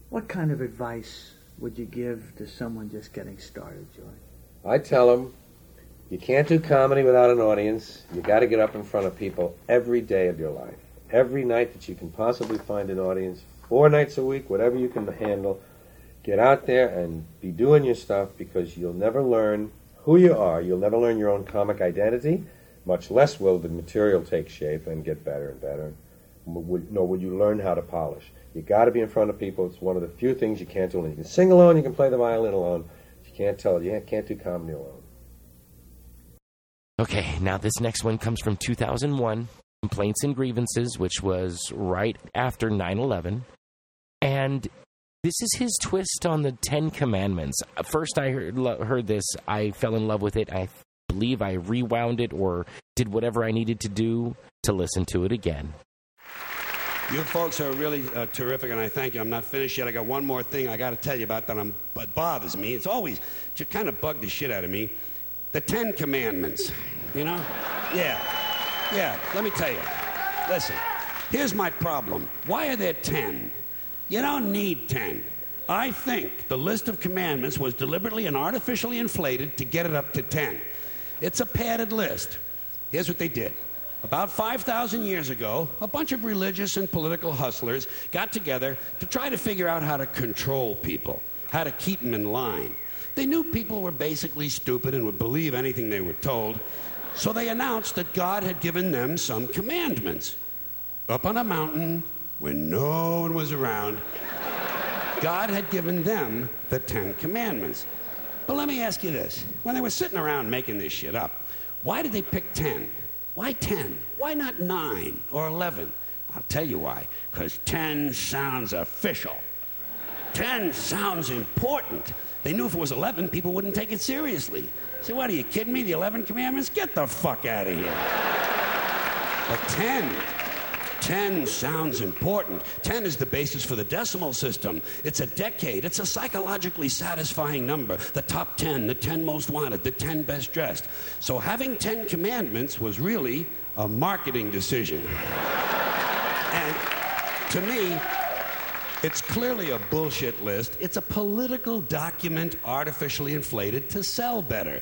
What kind of advice would you give to someone just getting started, George? I tell them, you can't do comedy without an audience. You got to get up in front of people every day of your life. Every night that you can possibly find an audience, four nights a week, whatever you can handle. Get out there and be doing your stuff because you'll never learn who you are. You'll never learn your own comic identity. Much less will the material take shape and get better and better. Nor would you learn how to polish. You got to be in front of people. It's one of the few things you can't do. You can sing alone. You can play the violin alone. You can't tell. You can't do comedy alone. Okay, now this next one comes from 2001 Complaints and Grievances, which was right after 9 11. And this is his twist on the Ten Commandments. First, I heard, lo- heard this, I fell in love with it. I believe I rewound it or did whatever I needed to do to listen to it again. You folks are really uh, terrific, and I thank you. I'm not finished yet. I got one more thing I got to tell you about that I'm, that bothers me. It's always just kind of bugged the shit out of me. The Ten Commandments, you know? Yeah, yeah. Let me tell you. Listen, here's my problem. Why are there ten? You don't need ten. I think the list of commandments was deliberately and artificially inflated to get it up to ten. It's a padded list. Here's what they did. About 5,000 years ago, a bunch of religious and political hustlers got together to try to figure out how to control people, how to keep them in line. They knew people were basically stupid and would believe anything they were told, so they announced that God had given them some commandments. Up on a mountain, when no one was around, God had given them the Ten Commandments. But let me ask you this when they were sitting around making this shit up, why did they pick 10? Why 10? Why not 9 or 11? I'll tell you why. Because 10 sounds official. 10 sounds important. They knew if it was 11, people wouldn't take it seriously. Say, what are you kidding me? The 11 commandments? Get the fuck out of here. But 10, 10 sounds important. 10 is the basis for the decimal system. It's a decade. It's a psychologically satisfying number. The top 10, the 10 most wanted, the 10 best dressed. So having 10 commandments was really a marketing decision. And to me, it's clearly a bullshit list. It's a political document artificially inflated to sell better.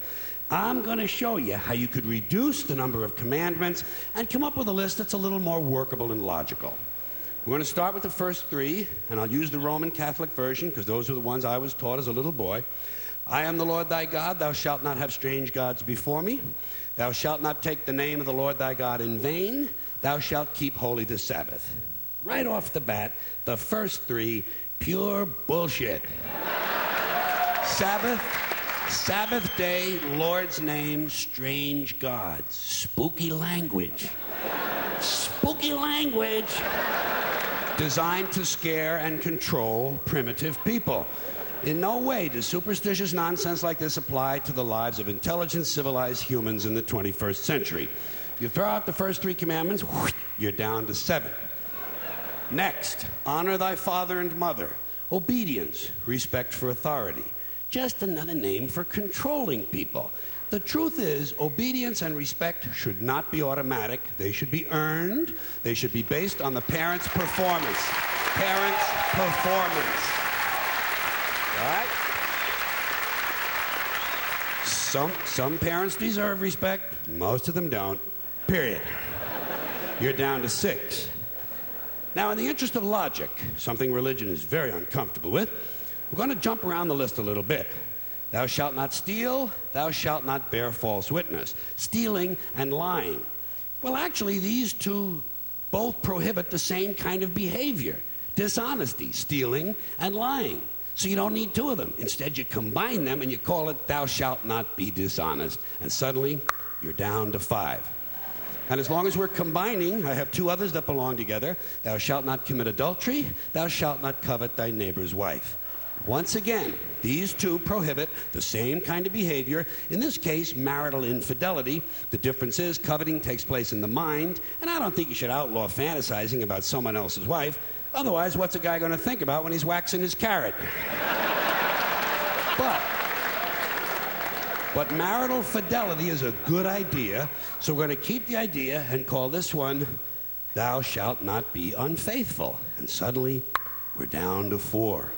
I'm going to show you how you could reduce the number of commandments and come up with a list that's a little more workable and logical. We're going to start with the first three, and I'll use the Roman Catholic version because those are the ones I was taught as a little boy. I am the Lord thy God. Thou shalt not have strange gods before me. Thou shalt not take the name of the Lord thy God in vain. Thou shalt keep holy the Sabbath. Right off the bat, the first three, pure bullshit. [LAUGHS] Sabbath, Sabbath day, Lord's name, strange gods, spooky language. Spooky language designed to scare and control primitive people. In no way does superstitious nonsense like this apply to the lives of intelligent, civilized humans in the 21st century. You throw out the first three commandments, you're down to seven. Next, honor thy father and mother. Obedience, respect for authority. Just another name for controlling people. The truth is, obedience and respect should not be automatic. They should be earned. They should be based on the parent's performance. Parent's performance. All right? Some, some parents deserve respect, most of them don't. Period. You're down to six. Now, in the interest of logic, something religion is very uncomfortable with, we're going to jump around the list a little bit. Thou shalt not steal, thou shalt not bear false witness. Stealing and lying. Well, actually, these two both prohibit the same kind of behavior dishonesty, stealing, and lying. So you don't need two of them. Instead, you combine them and you call it, Thou shalt not be dishonest. And suddenly, you're down to five. And as long as we're combining, I have two others that belong together. Thou shalt not commit adultery, thou shalt not covet thy neighbor's wife. Once again, these two prohibit the same kind of behavior, in this case, marital infidelity. The difference is coveting takes place in the mind, and I don't think you should outlaw fantasizing about someone else's wife. Otherwise, what's a guy going to think about when he's waxing his carrot? but but marital fidelity is a good idea, so we're going to keep the idea and call this one Thou Shalt Not Be Unfaithful. And suddenly, we're down to four.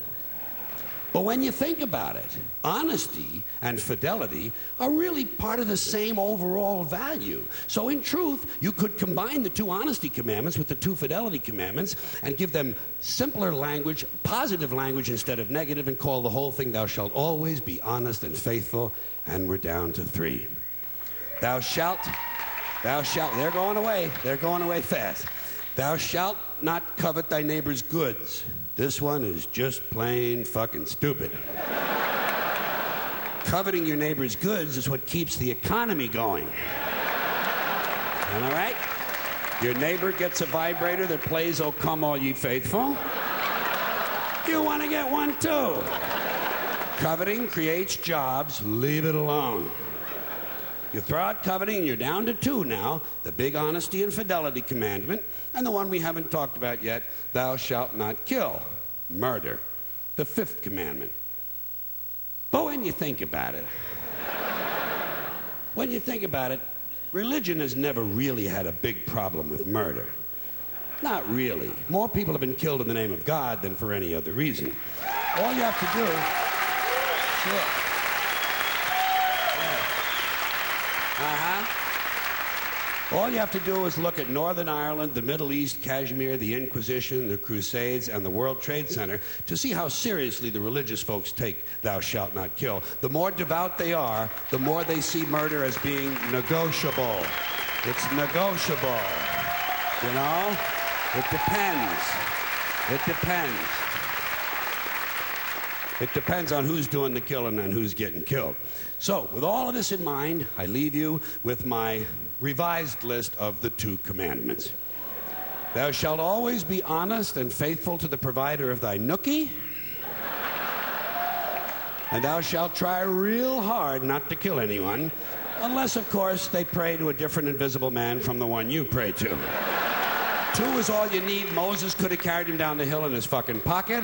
But when you think about it, honesty and fidelity are really part of the same overall value. So, in truth, you could combine the two honesty commandments with the two fidelity commandments and give them simpler language, positive language instead of negative, and call the whole thing, Thou shalt always be honest and faithful. And we're down to three. Thou shalt, thou shalt, they're going away, they're going away fast. Thou shalt not covet thy neighbor's goods. This one is just plain fucking stupid. Coveting your neighbor's goods is what keeps the economy going. Am I right? Your neighbor gets a vibrator that plays Oh Come All Ye Faithful. You want to get one too. Coveting creates jobs, leave it alone. You throw out coveting, and you're down to two now the big honesty and fidelity commandment, and the one we haven't talked about yet thou shalt not kill, murder, the fifth commandment. But when you think about it, when you think about it, religion has never really had a big problem with murder. Not really. More people have been killed in the name of God than for any other reason. All you have to do Sure. Uh-huh. All you have to do is look at Northern Ireland, the Middle East, Kashmir, the Inquisition, the Crusades, and the World Trade Center to see how seriously the religious folks take thou shalt not kill. The more devout they are, the more they see murder as being negotiable. It's negotiable. You know? It depends. It depends. It depends on who's doing the killing and who's getting killed. So, with all of this in mind, I leave you with my revised list of the two commandments. Thou shalt always be honest and faithful to the provider of thy nookie. And thou shalt try real hard not to kill anyone, unless, of course, they pray to a different invisible man from the one you pray to. Two is all you need. Moses could have carried him down the hill in his fucking pocket.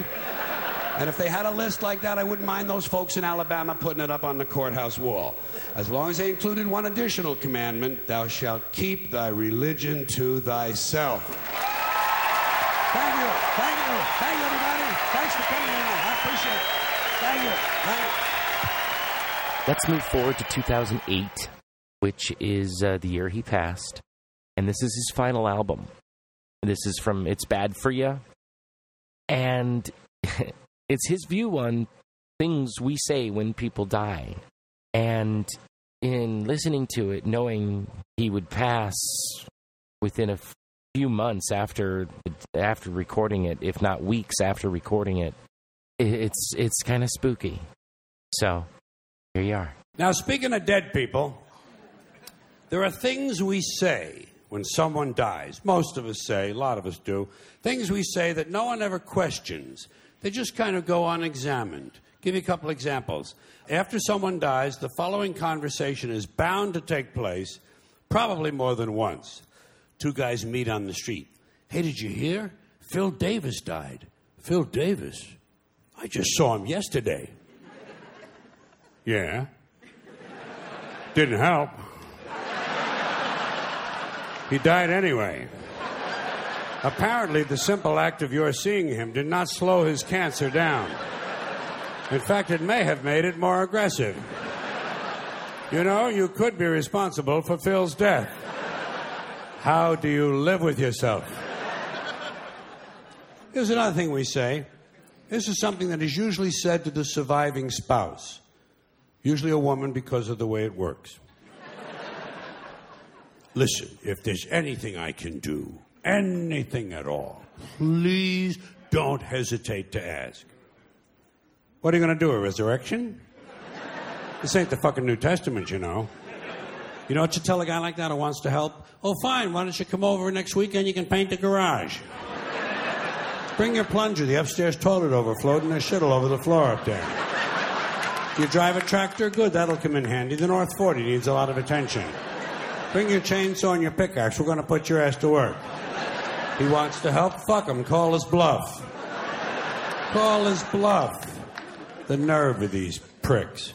And if they had a list like that, I wouldn't mind those folks in Alabama putting it up on the courthouse wall. As long as they included one additional commandment thou shalt keep thy religion to thyself. Thank you. Thank you. Thank you, everybody. Thanks for coming in. I appreciate it. Thank you. Thank you. Let's move forward to 2008, which is uh, the year he passed. And this is his final album. This is from It's Bad For You. And [LAUGHS] it's his view on things we say when people die. And in listening to it, knowing he would pass within a few months after after recording it, if not weeks after recording it, it's it's kind of spooky. So here you are. Now, speaking of dead people, there are things we say when someone dies. Most of us say, a lot of us do, things we say that no one ever questions. They just kind of go unexamined. Give you a couple examples. After someone dies, the following conversation is bound to take place, probably more than once. Two guys meet on the street. Hey, did you hear? Phil Davis died. Phil Davis? I just saw him yesterday. Yeah. Didn't help. He died anyway. Apparently, the simple act of your seeing him did not slow his cancer down. In fact, it may have made it more aggressive. You know, you could be responsible for Phil's death. How do you live with yourself? Here's another thing we say. This is something that is usually said to the surviving spouse, usually a woman because of the way it works. Listen, if there's anything I can do, anything at all, please don't hesitate to ask. What are you going to do, a resurrection? This ain't the fucking New Testament, you know. You know what you tell a guy like that who wants to help? Oh, fine, why don't you come over next weekend? You can paint the garage. Bring your plunger. The upstairs toilet overflowed and there's shit all over the floor up there. You drive a tractor? Good, that'll come in handy. The North 40 needs a lot of attention. Bring your chainsaw and your pickaxe. We're going to put your ass to work. He wants to help? Fuck him. Call his bluff. Call his bluff. The nerve of these pricks.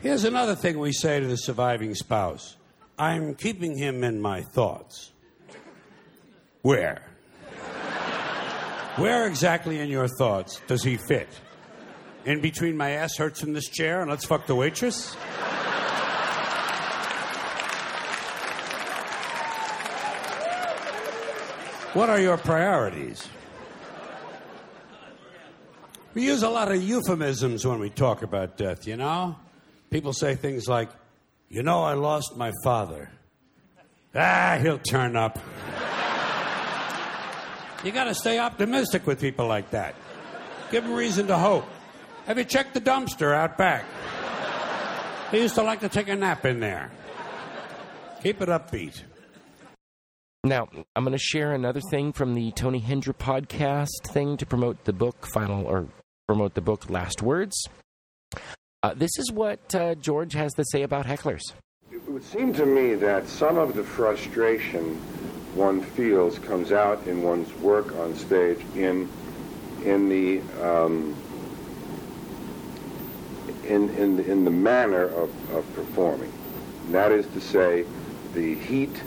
Here's another thing we say to the surviving spouse I'm keeping him in my thoughts. Where? Where exactly in your thoughts does he fit? In between my ass hurts in this chair and let's fuck the waitress? What are your priorities? We use a lot of euphemisms when we talk about death, you know? People say things like, You know, I lost my father. Ah, he'll turn up. you got to stay optimistic with people like that. Give them reason to hope. Have you checked the dumpster out back? He used to like to take a nap in there. Keep it upbeat. Now, I'm going to share another thing from the Tony Hendra podcast thing to promote the book final or promote the book Last Words. Uh, this is what uh, George has to say about hecklers. It would seem to me that some of the frustration one feels comes out in one's work on stage in in the um, in in in the manner of, of performing. And that is to say, the heat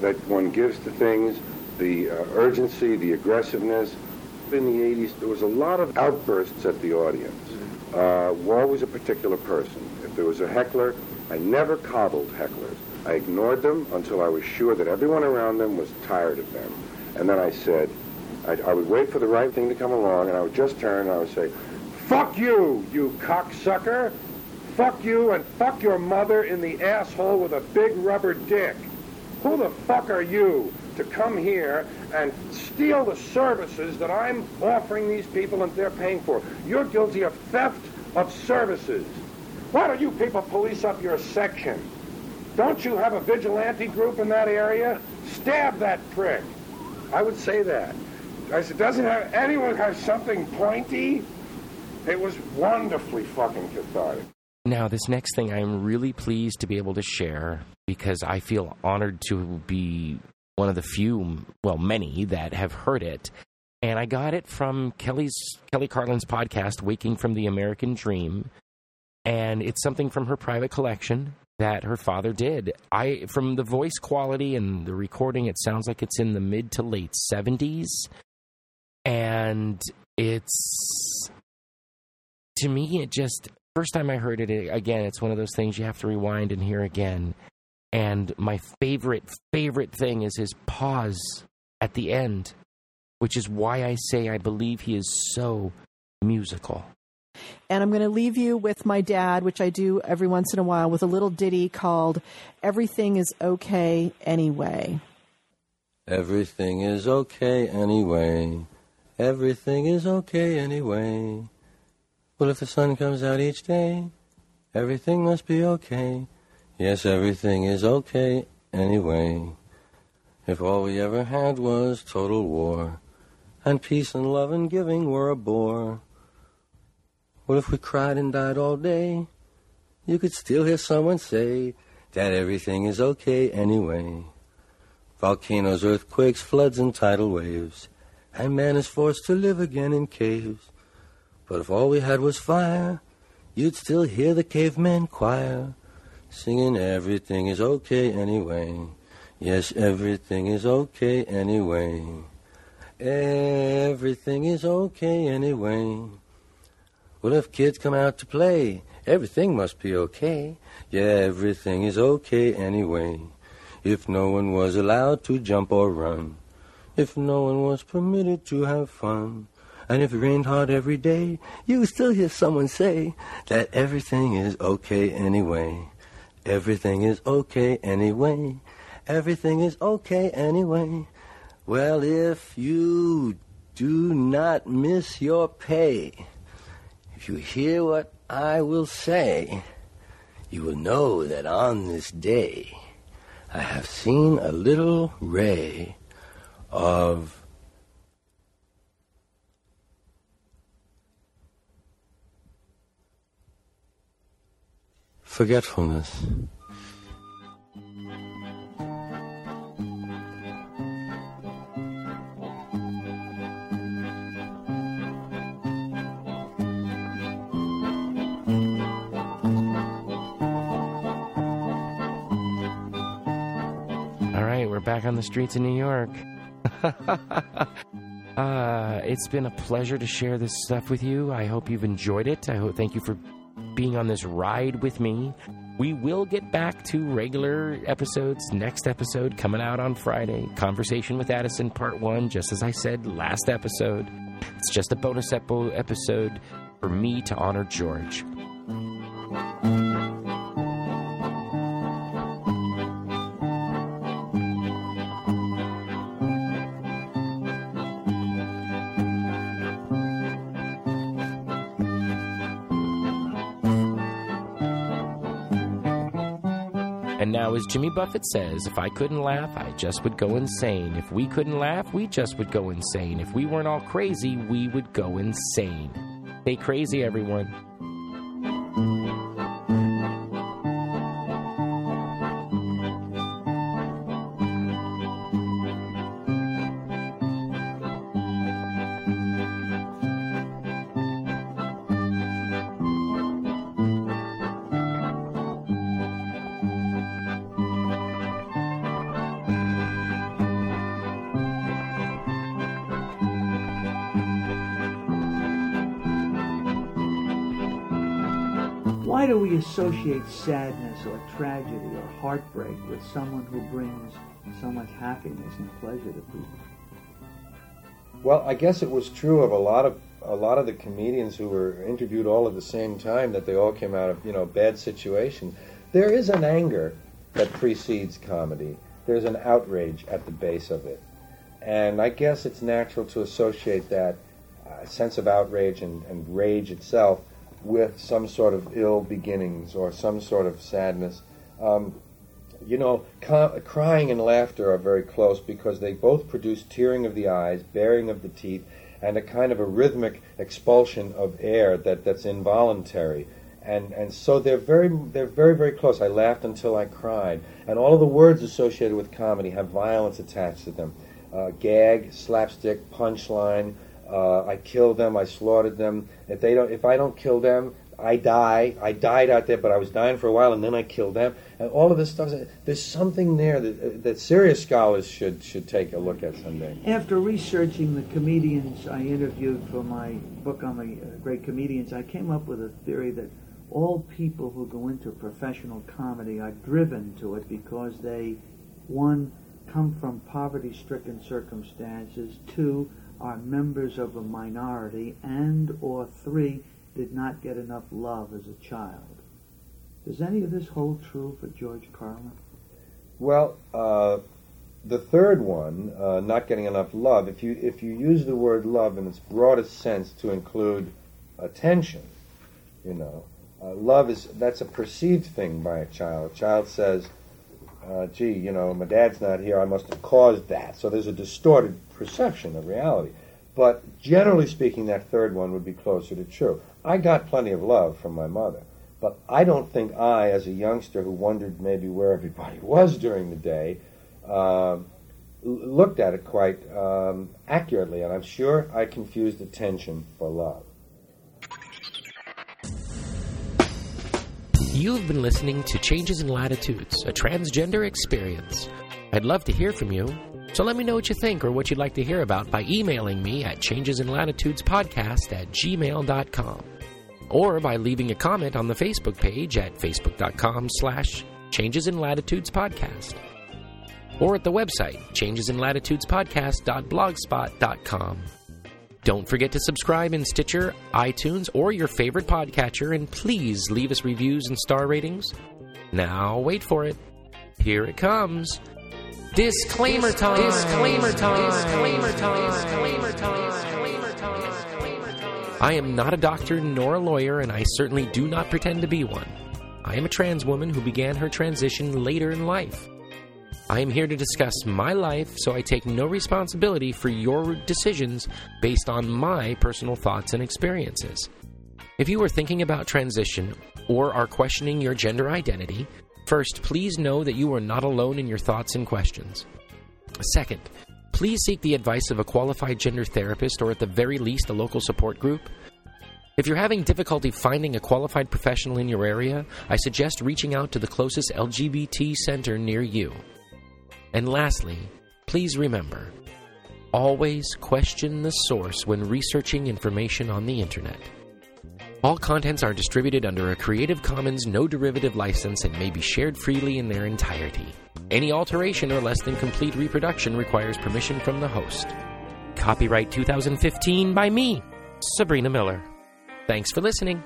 that one gives to things, the uh, urgency, the aggressiveness. In the 80s, there was a lot of outbursts at the audience. Uh, always a particular person. If there was a heckler, I never coddled hecklers. I ignored them until I was sure that everyone around them was tired of them. And then I said, I, I would wait for the right thing to come along, and I would just turn and I would say, Fuck you, you cocksucker! Fuck you and fuck your mother in the asshole with a big rubber dick. Who the fuck are you to come here and steal the services that I'm offering these people and they're paying for? You're guilty of theft of services. Why don't you people police up your section? Don't you have a vigilante group in that area? Stab that prick. I would say that. I said, doesn't have, anyone have something pointy? It was wonderfully fucking cathartic. Now, this next thing I'm really pleased to be able to share because I feel honored to be one of the few, well, many that have heard it. And I got it from Kelly's Kelly Carlin's podcast, Waking from the American Dream. And it's something from her private collection that her father did. I from the voice quality and the recording, it sounds like it's in the mid to late seventies. And it's to me it just first time I heard it again, it's one of those things you have to rewind and hear again. And my favorite, favorite thing is his pause at the end, which is why I say I believe he is so musical. And I'm going to leave you with my dad, which I do every once in a while, with a little ditty called Everything is Okay Anyway. Everything is okay anyway. Everything is okay anyway. Well, if the sun comes out each day, everything must be okay. Yes, everything is okay anyway. If all we ever had was total war, and peace and love and giving were a bore. What if we cried and died all day? You could still hear someone say that everything is okay anyway. Volcanoes, earthquakes, floods, and tidal waves, and man is forced to live again in caves. But if all we had was fire, you'd still hear the caveman choir singing everything is okay anyway. Yes, everything is okay anyway. Everything is okay anyway. Well, if kids come out to play, everything must be okay. Yeah, everything is okay anyway. If no one was allowed to jump or run, if no one was permitted to have fun, and if it rained hard every day, you would still hear someone say that everything is okay anyway. Everything is okay anyway. Everything is okay anyway. Well, if you do not miss your pay, if you hear what I will say, you will know that on this day I have seen a little ray of forgetfulness. All right, we're back on the streets of New York. [LAUGHS] uh, it's been a pleasure to share this stuff with you. I hope you've enjoyed it. I hope thank you for being on this ride with me. We will get back to regular episodes. Next episode coming out on Friday. Conversation with Addison, part one. Just as I said last episode, it's just a bonus episode for me to honor George. As Jimmy Buffett says, if I couldn't laugh, I just would go insane. If we couldn't laugh, we just would go insane. If we weren't all crazy, we would go insane. Stay crazy, everyone. Associate sadness or tragedy or heartbreak with someone who brings so much happiness and pleasure to people? Well, I guess it was true of a lot of a lot of the comedians who were interviewed all at the same time that they all came out of you know bad situation. There is an anger that precedes comedy. There's an outrage at the base of it, and I guess it's natural to associate that uh, sense of outrage and, and rage itself with some sort of ill beginnings or some sort of sadness. Um, you know, crying and laughter are very close because they both produce tearing of the eyes, baring of the teeth, and a kind of a rhythmic expulsion of air that, that's involuntary. And, and so they're very they're very very close. I laughed until I cried, and all of the words associated with comedy have violence attached to them. Uh, gag, slapstick, punchline. Uh, I killed them. I slaughtered them. If they don't, if I don't kill them, I die. I died out there, but I was dying for a while, and then I killed them. And all of this stuff. There's something there that that serious scholars should should take a look at someday. After researching the comedians I interviewed for my book on the uh, great comedians, I came up with a theory that all people who go into professional comedy are driven to it because they, one, come from poverty-stricken circumstances, two, are members of a minority, and or three, did not get enough love as a child. Does any of this hold true for George Carlin? Well, uh, the third one, uh, not getting enough love. If you if you use the word love in its broadest sense to include attention, you know, uh, love is that's a perceived thing by a child. A child says, uh, "Gee, you know, my dad's not here. I must have caused that." So there's a distorted perception of reality. But generally speaking, that third one would be closer to true. I got plenty of love from my mother, but I don't think I, as a youngster who wondered maybe where everybody [LAUGHS] was during the day, uh, looked at it quite um, accurately, and I'm sure I confused attention for love. You've been listening to Changes in Latitudes, a transgender experience. I'd love to hear from you, so let me know what you think or what you'd like to hear about by emailing me at changesinlatitudespodcast at gmail.com or by leaving a comment on the Facebook page at facebook.com slash changesinlatitudespodcast or at the website changesinlatitudespodcast.blogspot.com. Don't forget to subscribe in Stitcher, iTunes, or your favorite podcatcher, and please leave us reviews and star ratings. Now, wait for it. Here it comes. Disclaimer time. Disclaimer time. Disclaimer time. Disclaimer time. Disclaimer time. I am not a doctor nor a lawyer, and I certainly do not pretend to be one. I am a trans woman who began her transition later in life. I am here to discuss my life, so I take no responsibility for your decisions based on my personal thoughts and experiences. If you are thinking about transition or are questioning your gender identity, first, please know that you are not alone in your thoughts and questions. Second, please seek the advice of a qualified gender therapist or at the very least a local support group. If you're having difficulty finding a qualified professional in your area, I suggest reaching out to the closest LGBT center near you. And lastly, please remember always question the source when researching information on the internet. All contents are distributed under a Creative Commons no derivative license and may be shared freely in their entirety. Any alteration or less than complete reproduction requires permission from the host. Copyright 2015 by me, Sabrina Miller. Thanks for listening.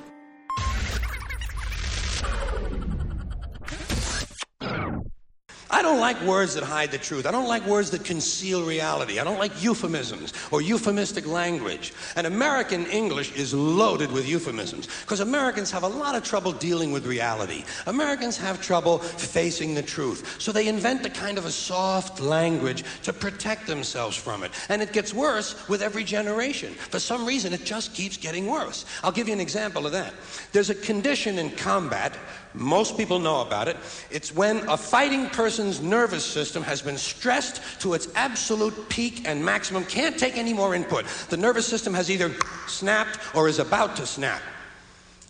I don't like words that hide the truth. I don't like words that conceal reality. I don't like euphemisms or euphemistic language. And American English is loaded with euphemisms because Americans have a lot of trouble dealing with reality. Americans have trouble facing the truth. So they invent a kind of a soft language to protect themselves from it. And it gets worse with every generation. For some reason, it just keeps getting worse. I'll give you an example of that. There's a condition in combat most people know about it. It's when a fighting person's nervous system has been stressed to its absolute peak and maximum, can't take any more input. The nervous system has either snapped or is about to snap.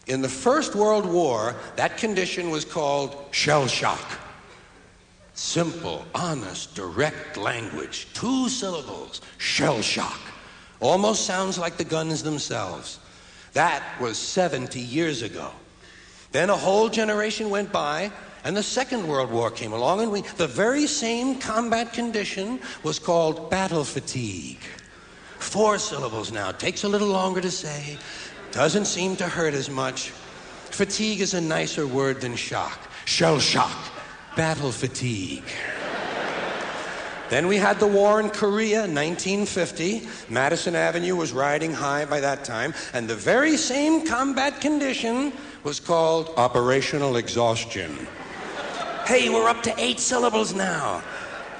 In the First World War, that condition was called shell shock. Simple, honest, direct language, two syllables, shell shock. Almost sounds like the guns themselves. That was 70 years ago. Then a whole generation went by, and the Second World War came along, and we, the very same combat condition was called battle fatigue. Four syllables now. Takes a little longer to say, doesn't seem to hurt as much. Fatigue is a nicer word than shock. Shell shock, battle fatigue. Then we had the war in Korea, 1950. Madison Avenue was riding high by that time, and the very same combat condition was called operational exhaustion. hey, we're up to eight syllables now.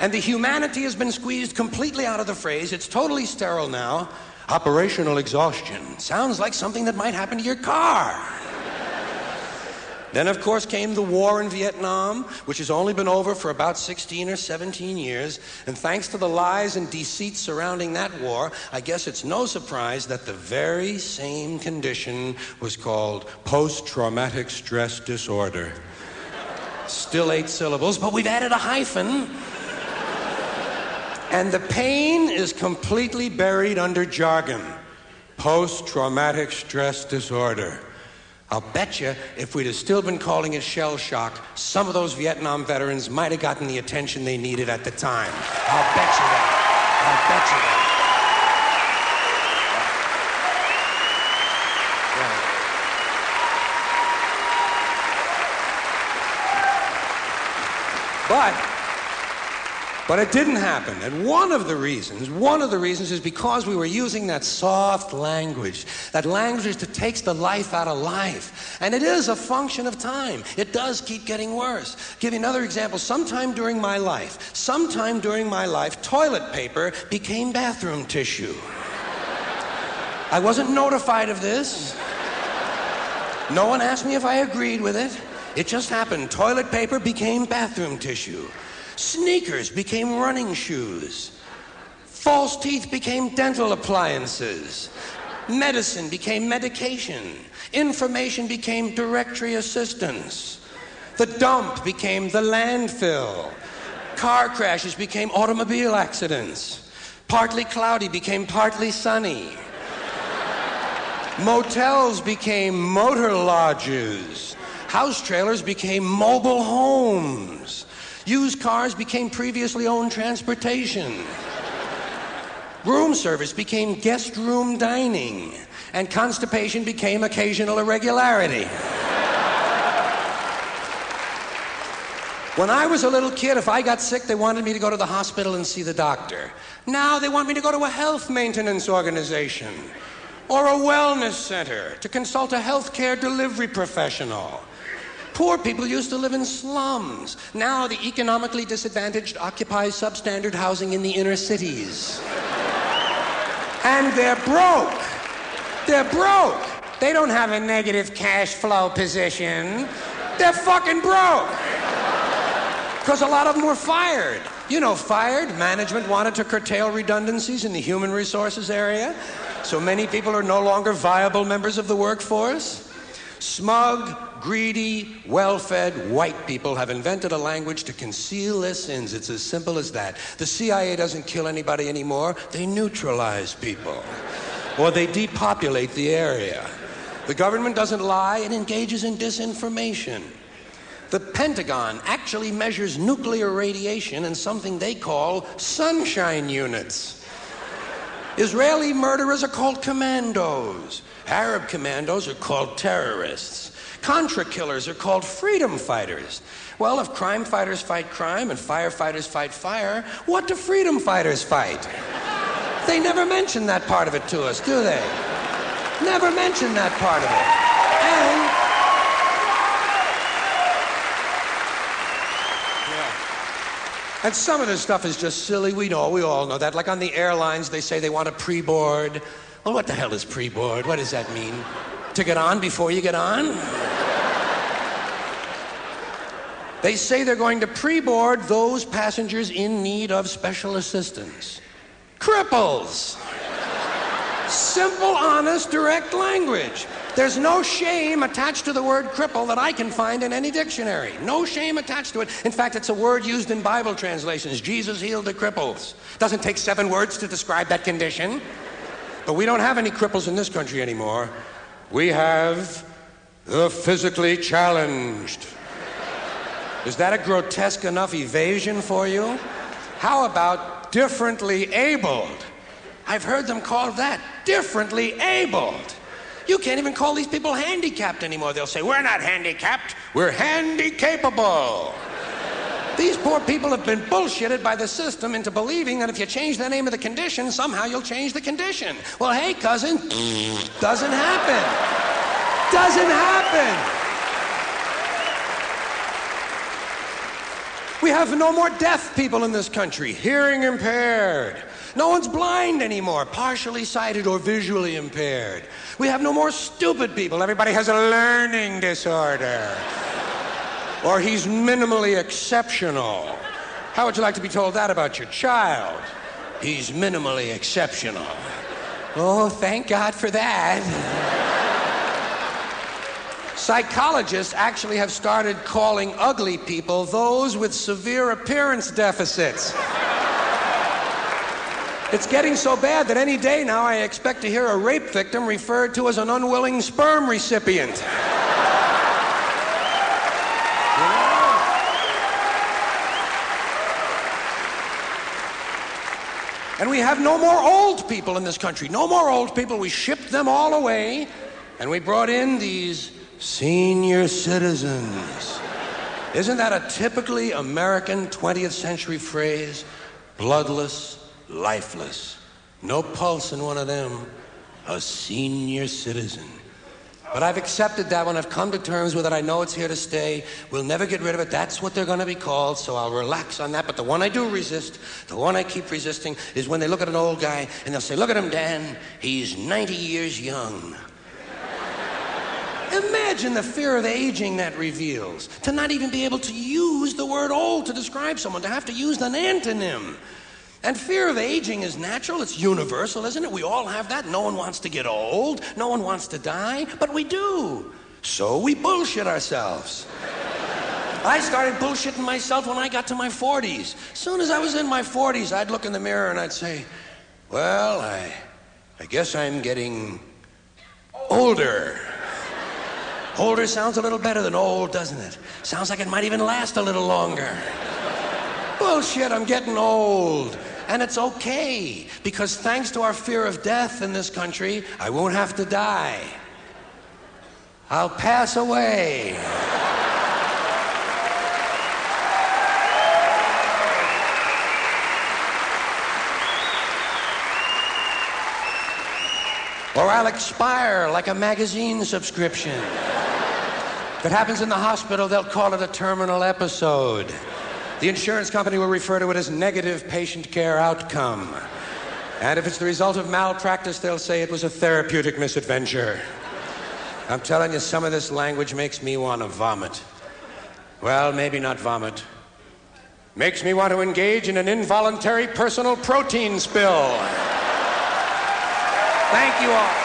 And the humanity has been squeezed completely out of the phrase. It's totally sterile now. Operational exhaustion. Sounds like something that might happen to your car. Then, of course, came the war in Vietnam, which has only been over for about 16 or 17 years. And thanks to the lies and deceit surrounding that war, I guess it's no surprise that the very same condition was called post traumatic stress disorder. Still eight syllables, but we've added a hyphen. And the pain is completely buried under jargon post traumatic stress disorder. I'll bet you if we'd have still been calling it shell shock, some of those Vietnam veterans might have gotten the attention they needed at the time. I'll bet you that. I'll bet you that. But but it didn't happen. And one of the reasons, one of the reasons is because we were using that soft language, that language that takes the life out of life. And it is a function of time. It does keep getting worse. Give you another example. Sometime during my life, sometime during my life, toilet paper became bathroom tissue. I wasn't notified of this. No one asked me if I agreed with it. It just happened. Toilet paper became bathroom tissue. Sneakers became running shoes. False teeth became dental appliances. Medicine became medication. Information became directory assistance. The dump became the landfill. Car crashes became automobile accidents. Partly cloudy became partly sunny. Motels became motor lodges. House trailers became mobile homes. Used cars became previously owned transportation. Room service became guest room dining. And constipation became occasional irregularity. When I was a little kid, if I got sick, they wanted me to go to the hospital and see the doctor. Now they want me to go to a health maintenance organization or a wellness center to consult a healthcare delivery professional. Poor people used to live in slums. Now the economically disadvantaged occupy substandard housing in the inner cities. and they're broke. They're broke. They don't have a negative cash flow position. They're fucking broke. Because a lot of them were fired. You know, fired. Management wanted to curtail redundancies in the human resources area. So many people are no longer viable members of the workforce. Smug, greedy, well fed white people have invented a language to conceal their sins. It's as simple as that. The CIA doesn't kill anybody anymore, they neutralize people, or they depopulate the area. The government doesn't lie, it engages in disinformation. The Pentagon actually measures nuclear radiation in something they call sunshine units. Israeli murderers are called commandos. Arab commandos are called terrorists. Contra killers are called freedom fighters. Well, if crime fighters fight crime and firefighters fight fire, what do freedom fighters fight? They never mention that part of it to us, do they? Never mention that part of it. And And some of this stuff is just silly. We know, we all know that. Like on the airlines, they say they want a pre board. Well, what the hell is pre board? What does that mean? To get on before you get on? They say they're going to pre board those passengers in need of special assistance. Cripples! Simple, honest, direct language. There's no shame attached to the word cripple that I can find in any dictionary. No shame attached to it. In fact, it's a word used in Bible translations. Jesus healed the cripples. Doesn't take seven words to describe that condition. But we don't have any cripples in this country anymore. We have the physically challenged. Is that a grotesque enough evasion for you? How about differently abled? I've heard them called that differently abled. You can't even call these people handicapped anymore. They'll say, We're not handicapped, we're handy capable. These poor people have been bullshitted by the system into believing that if you change the name of the condition, somehow you'll change the condition. Well, hey, cousin, doesn't happen. Doesn't happen. We have no more deaf people in this country, hearing impaired. No one's blind anymore, partially sighted or visually impaired. We have no more stupid people. Everybody has a learning disorder. Or he's minimally exceptional. How would you like to be told that about your child? He's minimally exceptional. Oh, thank God for that. Psychologists actually have started calling ugly people those with severe appearance deficits. It's getting so bad that any day now I expect to hear a rape victim referred to as an unwilling sperm recipient. And we have no more old people in this country. No more old people. We shipped them all away, and we brought in these senior citizens. Isn't that a typically American 20th century phrase? Bloodless, lifeless. No pulse in one of them. A senior citizen. But I've accepted that one. I've come to terms with it. I know it's here to stay. We'll never get rid of it. That's what they're going to be called, so I'll relax on that. But the one I do resist, the one I keep resisting, is when they look at an old guy and they'll say, Look at him, Dan. He's 90 years young. [LAUGHS] Imagine the fear of aging that reveals. To not even be able to use the word old to describe someone, to have to use an antonym. And fear of aging is natural, it's universal, isn't it? We all have that. No one wants to get old, no one wants to die, but we do. So we bullshit ourselves. I started bullshitting myself when I got to my 40s. As soon as I was in my 40s, I'd look in the mirror and I'd say, Well, I, I guess I'm getting older. Older sounds a little better than old, doesn't it? Sounds like it might even last a little longer. Bullshit, I'm getting old. And it's okay, because thanks to our fear of death in this country, I won't have to die. I'll pass away. Or I'll expire like a magazine subscription. If it happens in the hospital, they'll call it a terminal episode. The insurance company will refer to it as negative patient care outcome. And if it's the result of malpractice, they'll say it was a therapeutic misadventure. I'm telling you, some of this language makes me want to vomit. Well, maybe not vomit. Makes me want to engage in an involuntary personal protein spill. Thank you all.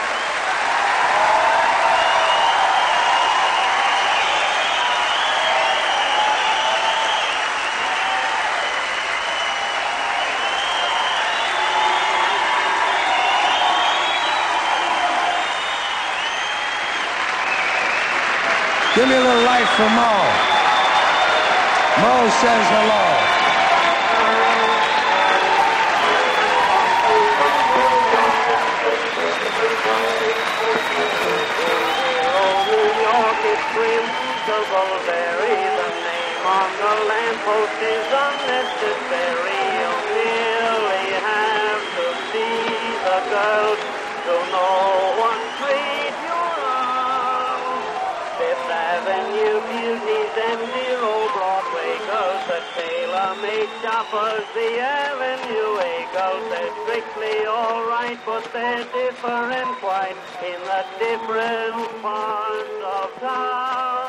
Give me a little life for Mo. Mo says hello. New York is crimsable berry. Avenue beauties and old Broadway girls, the tailor-made shoppers, the Avenue girls, they're strictly alright, but they're different quite in the different parts of town.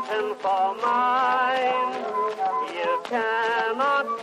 Manhattan for mine. You cannot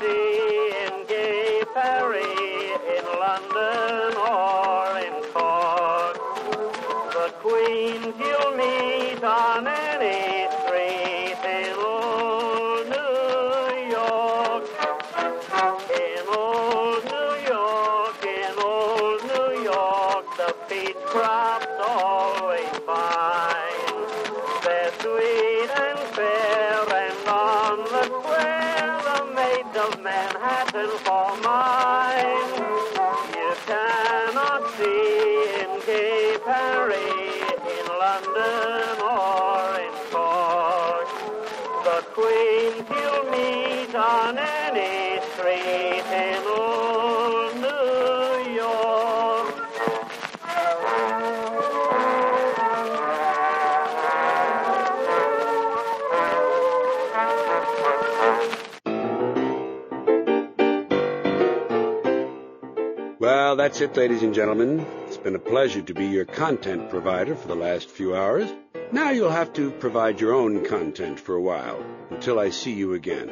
that's it, ladies and gentlemen. It's been a pleasure to be your content provider for the last few hours. Now you'll have to provide your own content for a while until I see you again.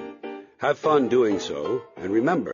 Have fun doing so, and remember,